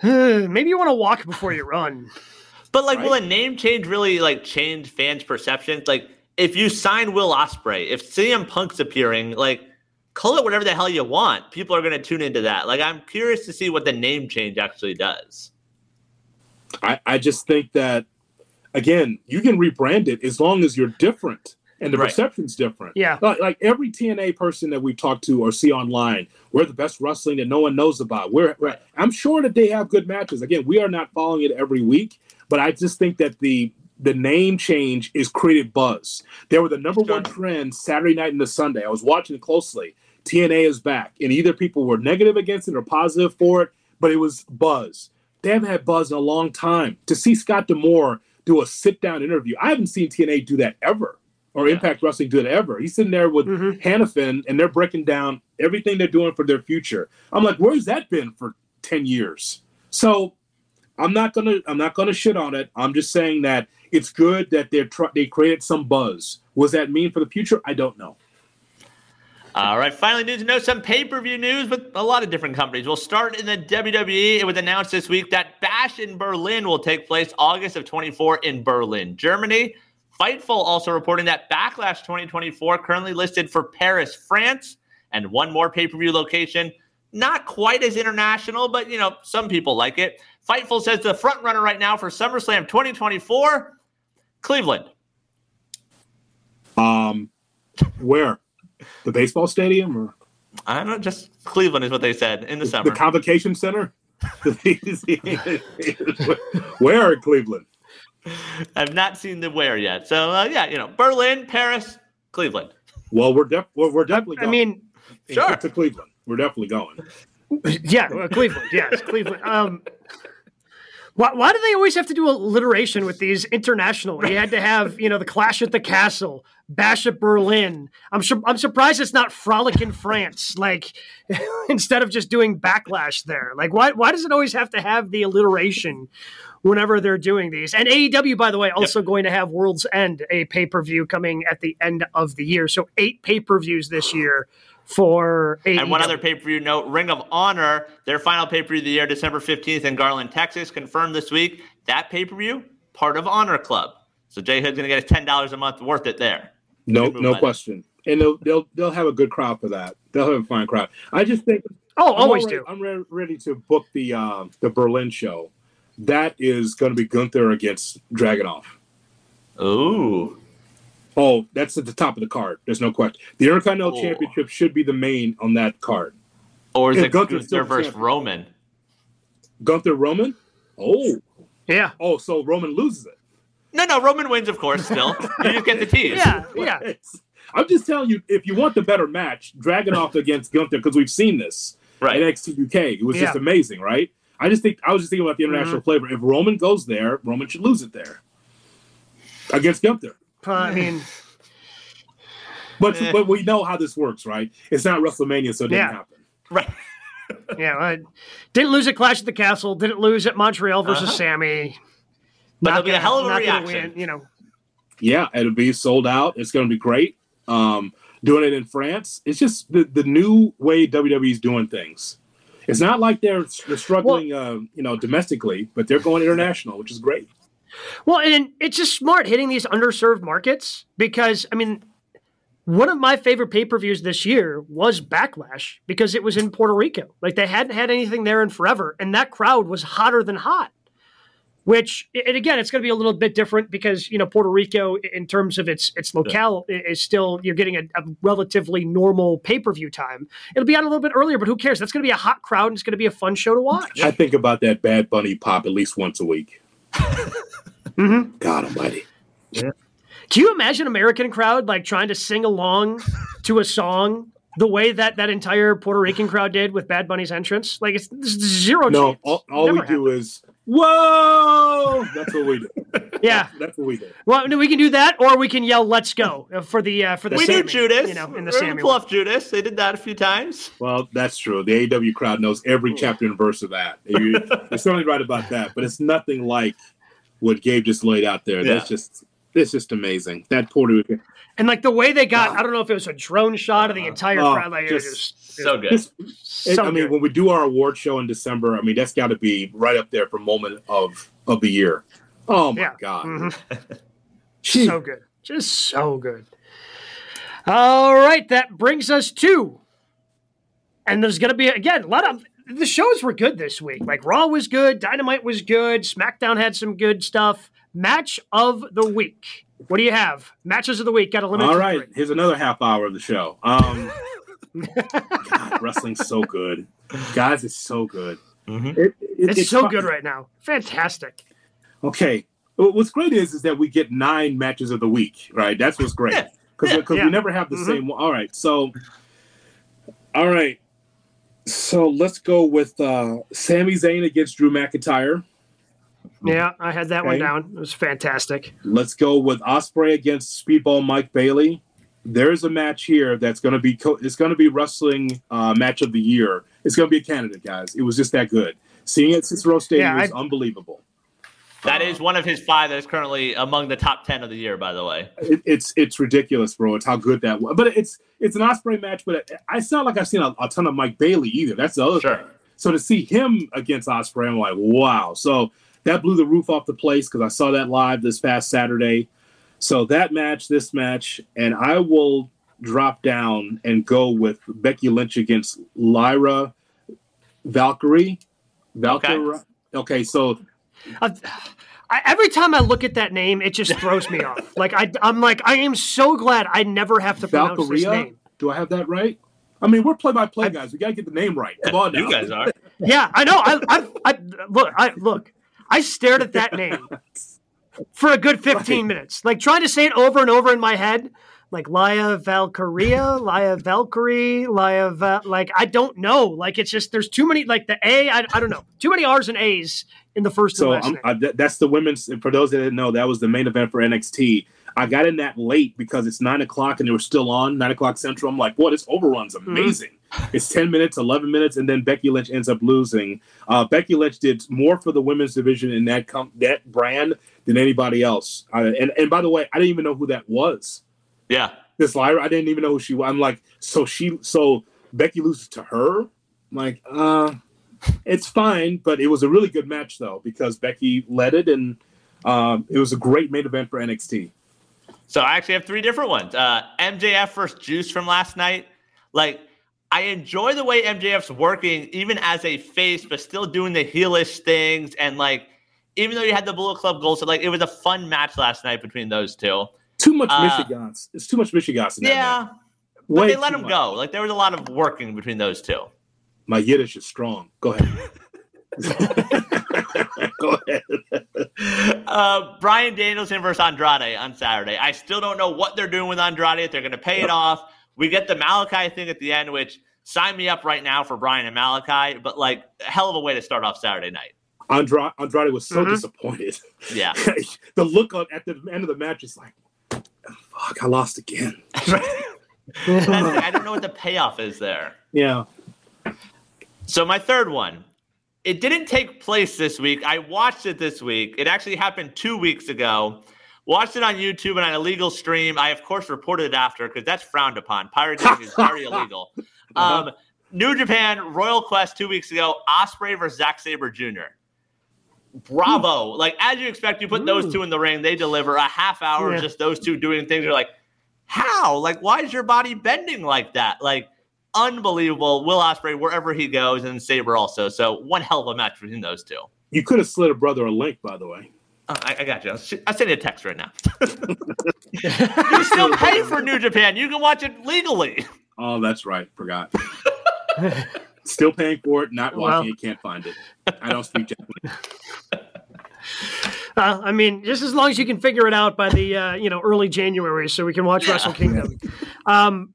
Speaker 1: *sighs* Maybe you want to walk before you run.
Speaker 3: But like, will a name change really like change fans' perceptions? Like, if you sign Will Ospreay, if CM Punk's appearing, like, call it whatever the hell you want. People are going to tune into that. Like, I'm curious to see what the name change actually does.
Speaker 2: I, I just think that again, you can rebrand it as long as you're different and the
Speaker 3: Right.
Speaker 2: perception's different.
Speaker 1: Yeah.
Speaker 2: Like, like every TNA person that we talk to or see online, we're the best wrestling that no one knows about. We're, we're I'm sure that they have good matches. Again, we are not following it every week, but I just think that the the name change is created buzz. They were the number one trend Saturday night and the Sunday. I was watching it closely. TNA is back, and either people were negative against it or positive for it, but it was buzz. They haven't had buzz in a long time. To see Scott D'Amore do a sit down interview, I haven't seen TNA do that ever, or
Speaker 3: Yeah.
Speaker 2: Impact Wrestling do it ever. He's sitting there with
Speaker 1: Mhm.
Speaker 2: Hannifan, and they're breaking down everything they're doing for their future. I'm like, where's that been for ten years? So I'm not gonna I'm not gonna shit on it. I'm just saying that it's good that they're tr- they created some buzz. What does that mean for the future? I don't know.
Speaker 3: All right, finally, news to know some pay per view news with a lot of different companies. We'll start in the WWE. It was announced this week that Bash in Berlin will take place August of 24 in Berlin, Germany. Fightful also reporting that Backlash 2024 currently listed for Paris, France, and one more pay per view location. Not quite as international, but you know, some people like it. Fightful says the front runner right now for SummerSlam 2024, Cleveland.
Speaker 2: Um, where? The baseball stadium or
Speaker 3: I don't know, just Cleveland is what they said in the
Speaker 2: the,
Speaker 3: summer.
Speaker 2: the convocation center? *laughs* Where in Cleveland?
Speaker 3: I've not seen the where yet. So uh, yeah, you know, Berlin, Paris, Cleveland.
Speaker 2: Well, we're def- we're, we're definitely.
Speaker 1: I
Speaker 2: Going
Speaker 1: mean,
Speaker 3: Sure.
Speaker 2: to Cleveland. We're definitely going.
Speaker 1: yeah, well, Cleveland. Yes, Cleveland. Um, why, why do they always have to do alliteration with these international? You had to have, you know, the Clash at the Castle, Bash at Berlin. I'm su- I'm surprised it's not Frolic in France. Like *laughs* instead of just doing Backlash there. Like why why does it always have to have the alliteration whenever they're doing these? And AEW, by the way, also going to have World's End, a pay per view coming at the end of the year. So eight pay per views this *sighs* year for AEW.
Speaker 3: And one other pay per view note Ring of Honor, their final pay per view of the year, December 15th in Garland, Texas, confirmed this week. That pay per view, part of Honor Club. So Jay Hood's going to get his $10 a month worth it there.
Speaker 2: No, no question. And they'll, they'll they'll have a good crowd for that. They'll have a fine crowd. I just think
Speaker 1: Oh,
Speaker 2: I'm
Speaker 1: always
Speaker 2: already-
Speaker 1: do.
Speaker 2: I'm re- ready to book the uh, the Berlin show. That is going to be Gunther against Dragunov.
Speaker 3: Ooh.
Speaker 2: Oh, that's at the top of the card. There's no question. The Intercontinental
Speaker 3: Oh.
Speaker 2: Championship should be the main on that card.
Speaker 3: Or is
Speaker 2: Yeah,
Speaker 3: it
Speaker 2: Gunther's still
Speaker 3: Gunther versus
Speaker 2: champion.
Speaker 3: Roman?
Speaker 2: Gunther Roman. Oh,
Speaker 1: Yeah.
Speaker 2: oh, so Roman loses it.
Speaker 3: No, no, Roman wins, of course, still. *laughs* you just get the tease.
Speaker 1: Yeah, yeah.
Speaker 2: I'm just telling you, if you want the better match, Dragunov against Gunther, because we've seen this
Speaker 3: Right.
Speaker 2: at NXT UK. It was just amazing, right? I just think I was just thinking about the
Speaker 1: Mm-hmm.
Speaker 2: international flavor. If Roman goes there, Roman should lose it there against Gunther.
Speaker 1: I mean, *sighs*
Speaker 2: But
Speaker 3: Eh.
Speaker 2: but we know how this works, right? It's not WrestleMania, so it didn't
Speaker 1: Yeah.
Speaker 2: happen.
Speaker 3: Right. *laughs*
Speaker 1: yeah, I didn't lose at Clash at the Castle. Didn't lose at Montreal versus
Speaker 3: Uh-huh.
Speaker 1: Sami.
Speaker 3: But
Speaker 1: Not
Speaker 3: it'll be a hell of a reaction.
Speaker 1: win, you know,
Speaker 2: Yeah, it'll be sold out. It's going to be great. Um, doing it in France, it's just the, the new way WWE's doing things. It's not like they're, they're struggling, uh, you know, domestically, but they're going international, which is great.
Speaker 1: Well, and it's just smart hitting these underserved markets because, I mean, one of my favorite pay per views this year was Backlash because it was in Puerto Rico. Like they hadn't had anything there in forever, and that crowd was hotter than hot. Which, and again, it's going to be a little bit different because you know Puerto Rico, in terms of its its locale, i- is still you're getting a, a relatively normal pay per view time. It'll be on a little bit earlier, but who cares? That's going to be a hot crowd, and it's going to be a fun show to watch.
Speaker 2: I think about that Bad Bunny pop at least once a week. *laughs*
Speaker 1: Mhm.
Speaker 2: God almighty.
Speaker 1: Can you imagine American crowd like trying to sing along to a song the way that that entire Puerto Rican crowd did with Bad Bunny's entrance? Like it's, it's zero.
Speaker 2: No,
Speaker 1: chance.
Speaker 2: all, all we
Speaker 1: Never
Speaker 2: do is, whoa! That's what we do. *laughs*
Speaker 1: Yeah.
Speaker 2: That's what we do.
Speaker 1: Well, we can do that, or we can yell "Let's go" uh, for the uh, for the.
Speaker 3: we
Speaker 1: Sammy,
Speaker 3: knew Judas.
Speaker 1: you know, in the
Speaker 3: We're
Speaker 1: Sammy.
Speaker 3: pull
Speaker 1: one.
Speaker 3: Judas. They did that a few times.
Speaker 2: Well, that's true. The AW crowd knows every chapter and verse of that. You, *laughs* you're certainly right about that, but it's nothing like what Gabe just laid out there. That's just it's just amazing. That Puerto Rican,
Speaker 1: And like the way they got, I don't know if it was a drone shot of the entire
Speaker 2: Oh,
Speaker 1: crowd. Like it was
Speaker 2: just-
Speaker 1: just
Speaker 3: So good.
Speaker 2: This-
Speaker 1: so
Speaker 2: I mean, when we do our award show in December, I mean that's got to be right up there for moment of of the year. Oh my
Speaker 1: Yeah.
Speaker 2: god! *laughs*
Speaker 1: Mhm. So good, just so good. All right, that brings us to, and there's going to be again a lot of the shows were good this week. Like Raw was good, Dynamite was good, SmackDown had some good stuff. Match of the week. What do you have? Matches of the week. Got a limit.
Speaker 2: All
Speaker 1: to
Speaker 2: right,
Speaker 1: three.
Speaker 2: here's another half hour of the show. Um, *laughs* God, wrestling's so good, guys. It's so good.
Speaker 3: Mhm.
Speaker 2: It- it-
Speaker 1: It's, so
Speaker 2: fu-
Speaker 1: good right now. Fantastic.
Speaker 2: Okay. What's great is is that we get nine matches of the week, right? That's what's great
Speaker 3: Yeah.
Speaker 2: because
Speaker 3: Yeah.
Speaker 1: Yeah.
Speaker 2: we never have the
Speaker 1: Mhm.
Speaker 2: same one. All right, so all right, so let's go with uh Sami Zayn against Drew McIntyre.
Speaker 1: Yeah, I had that one down. It was fantastic.
Speaker 2: Let's go with Ospreay against Speedball Mike Bailey. There's a match here that's going to be co- it's going to be wrestling uh, match of the year. It's going to be a candidate, guys. It was just that good. Seeing it at Cicero Stadium
Speaker 1: Yeah,
Speaker 2: was
Speaker 1: I-
Speaker 2: unbelievable.
Speaker 3: That
Speaker 2: Uh,
Speaker 3: is one of his five that is currently among the top 10 of the year, by the way.
Speaker 2: it, it's it's ridiculous, bro. It's how good that was. But it's it's an Ospreay match. But it, it's not like I've seen a, a ton of Mike Bailey either. That's the other
Speaker 3: Sure.
Speaker 2: thing. So to see him against Ospreay, I'm like, wow. So that blew the roof off the place because I saw that live this past Saturday. So that match, this match, and I will drop down and go with Becky Lynch against Lyra Valkyrie. Valkyrie. Okay, so
Speaker 1: I, I, every time I look at that name, it just throws me off. *laughs* Like I, I'm like, I am so glad I never have to pronounce this name.
Speaker 2: Do I have that right? I mean, we're play by play guys. We gotta get the name right. Come on, now.
Speaker 3: You guys are.
Speaker 1: Yeah, I know. I, I, I look. I look. I stared at that name *laughs* for a good fifteen
Speaker 2: Right.
Speaker 1: minutes, like trying to say it over and over in my head, like Laya Valkyria, Laya Valkyrie, Laya Val. Like I don't know. Like it's just there's too many. Like the A, I, I don't know. Too many R's and A's in the first
Speaker 2: So I'm.
Speaker 1: Um,
Speaker 2: I, that's the women's. For those that didn't know, that was the main event for NXT. I got in that late because it's nine o'clock and they were still on nine o'clock central. I'm like, what? This overrun's mm-hmm. amazing. It's ten minutes, eleven minutes, and then Becky Lynch ends up losing. Uh, Becky Lynch did more for the women's division in that com- that brand than anybody else. Uh, and and by the way, I didn't even know who that was.
Speaker 3: Yeah.
Speaker 2: This Lyra, I didn't even know who she was. I'm like, so she, so Becky loses to her. I'm like, uh, it's fine, but it was a really good match though because Becky led it, and um, it was a great main event for NXT.
Speaker 3: So I actually have three different ones. Uh, MJF versus Juice from last night. Like, I enjoy the way MJF's working, even as a face, but still doing the heelish things. And like, even though you had the Bullet Club Gold, so like it was a fun match last night between those two.
Speaker 2: Too much
Speaker 3: Uh,
Speaker 2: mishegas. It's too much mishegas in that
Speaker 3: Yeah, but
Speaker 2: Way
Speaker 3: they let him
Speaker 2: much.
Speaker 3: go. Like there was a lot of working between those two.
Speaker 2: My Yiddish is strong. Go ahead. *laughs* *laughs* Go ahead.
Speaker 3: uh, Bryan Danielson versus Andrade on Saturday. I still don't know what they're doing with Andrade. If they're going to pay it off, we get the Malachi thing at the end, which sign me up right now for Bryan and Malachi. But like, hell of a way to start off Saturday night.
Speaker 2: Andra- Andrade was so
Speaker 1: Mhm.
Speaker 2: disappointed.
Speaker 3: Yeah, *laughs*
Speaker 2: the look on, at the end of the match is like, fuck, I lost again. *laughs*
Speaker 3: I don't know what the payoff is there.
Speaker 2: Yeah.
Speaker 3: So my third one, it didn't take place this week. I watched it this week. It actually happened two weeks ago. Watched it on YouTube and on a legal stream. I of course reported it after because that's frowned upon. Pirating *laughs* is very illegal. Um, New Japan Royal Quest two weeks ago. Ospreay versus Zack Sabre Jr. Bravo! Like as you expect, you put those two in the ring. They deliver a half hour,
Speaker 1: Yeah.
Speaker 3: just those two doing things. You're like, how? Like, why is your body bending like that? Like, unbelievable. Will Ospreay wherever he goes, and Sabre also. So one hell of a match between those two.
Speaker 2: You could have slid a brother a link, by the way.
Speaker 3: Uh, I, I got you. I'll, I'll send you a text right now. *laughs* *laughs* you still pay for New Japan. You can watch it legally.
Speaker 2: Oh, that's right. Forgot. *laughs* Still paying for it, not watching
Speaker 1: Well.
Speaker 2: it, can't find it. I don't speak Japanese.
Speaker 1: Uh, I mean, just as long as you can figure it out by the uh, you know early January, so we can watch
Speaker 3: Yeah.
Speaker 1: Wrestle Kingdom. Um,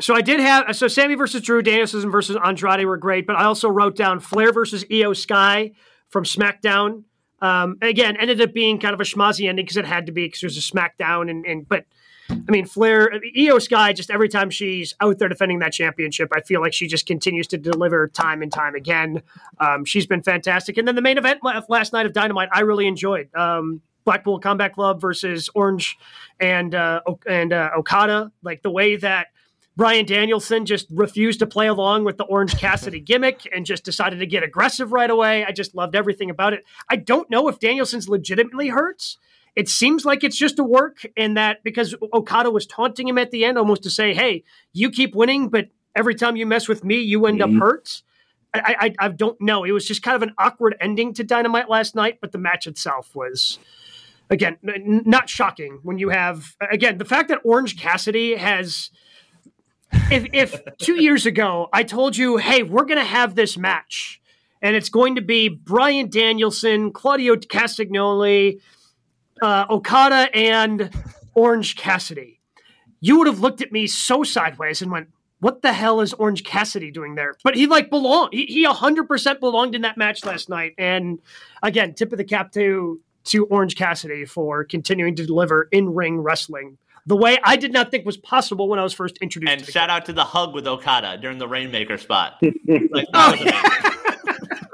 Speaker 1: so I did have so Sami versus Drew, Danielson versus Andrade were great, but I also wrote down Flair versus Iyo Sky from SmackDown. Um, again, ended up being kind of a schmozzy ending because it had to be because it was a SmackDown, and, and but I mean Flair, Iyo Sky, just every time she's out there defending that championship, I feel like she just continues to deliver time and time again. Um, she's been fantastic. And then the main event la- last night of Dynamite, I really enjoyed. Um, Blackpool Combat Club versus Orange and uh, and uh, Okada. Like the way that Bryan Danielson just refused to play along with the Orange Cassidy *laughs* gimmick and just decided to get aggressive right away. I just loved everything about it. I don't know if Danielson's legitimately hurts. It seems like it's just a work, and that because Okada was taunting him at the end, almost to say, "Hey, you keep winning, but every time you mess with me, you end
Speaker 2: Mhm.
Speaker 1: up hurt." I, I I don't know. It was just kind of an awkward ending to Dynamite last night, but the match itself was again n- not shocking when you have again the fact that Orange Cassidy has. If, if two years ago I told you, hey, we're going to have this match, and it's going to be Bryan Danielson, Claudio Castagnoli, uh, Okada, and Orange Cassidy, you would have looked at me so sideways and went, what the hell is Orange Cassidy doing there? But he like belonged. He, he 100% belonged in that match last night. And again, tip of the cap to to Orange Cassidy for continuing to deliver in ring wrestling the way I did not think was possible when I was first introduced.
Speaker 3: And
Speaker 1: to the
Speaker 3: shout out to the hug with Okada during the Rainmaker spot. *laughs* Like, that was. *laughs*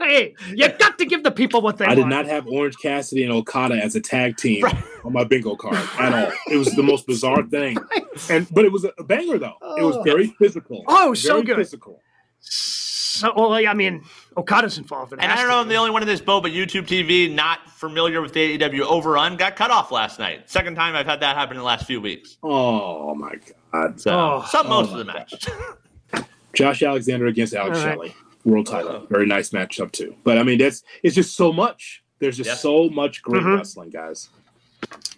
Speaker 1: Hey, you got to give the people what they
Speaker 2: I
Speaker 1: want.
Speaker 2: did not have Orange Cassidy and Okada as a tag team
Speaker 3: Right.
Speaker 2: on my bingo card at all. It was the most bizarre *laughs* thing, and but it was a banger though. It was
Speaker 1: Oh.
Speaker 2: very physical.
Speaker 1: Oh, so good.
Speaker 2: Physical.
Speaker 1: So, well, I mean, Okada's involved in it.
Speaker 3: And I don't know if I'm the only one in this boat, but YouTube TV, not familiar with the AEW overrun, got cut off last night. Second time I've had that happen in the last few weeks.
Speaker 2: Oh my God!
Speaker 3: So,
Speaker 1: Oh.
Speaker 3: some most
Speaker 2: Oh
Speaker 3: of the match.
Speaker 2: Josh Alexander against Alex
Speaker 1: All right.
Speaker 2: Shelley, world title. Very nice matchup too. But I mean, that's it's just so much. There's just
Speaker 3: Yeah.
Speaker 2: so much great
Speaker 1: Mhm.
Speaker 2: wrestling, guys.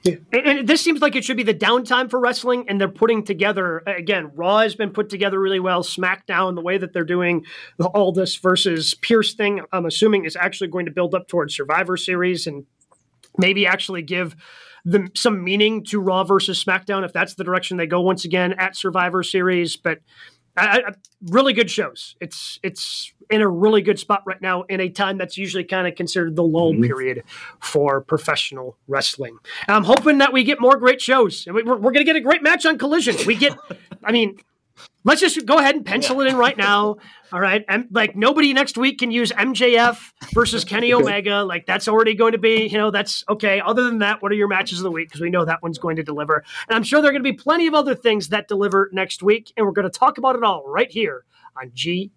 Speaker 1: Yeah. And Aldis seems like it should be the downtime for wrestling, and they're putting together again. Raw has been put together really well. SmackDown, the way that they're doing the this versus Pearce thing, I'm assuming is actually going to build up towards Survivor Series and maybe actually give them some meaning to Raw versus SmackDown if that's the direction they go once again at Survivor Series. But I, I, really good shows. It's it's in a really good spot right now in a time that's usually kind of considered the lull mm-hmm. period for professional wrestling. I'm hoping that we get more great shows. We're, we're going to get a great match on Collision. We get, *laughs* I mean, let's just go ahead and pencil yeah. it in right now. All right. And like nobody next week can use MJF versus Kenny *laughs* Omega. Like that's already going to be, you know, that's okay. Other than that, what are your matches of the week? Because we know that one's going to deliver. And I'm sure there are going to be plenty of other things that deliver next week. And we're going to talk about it all right here on GK.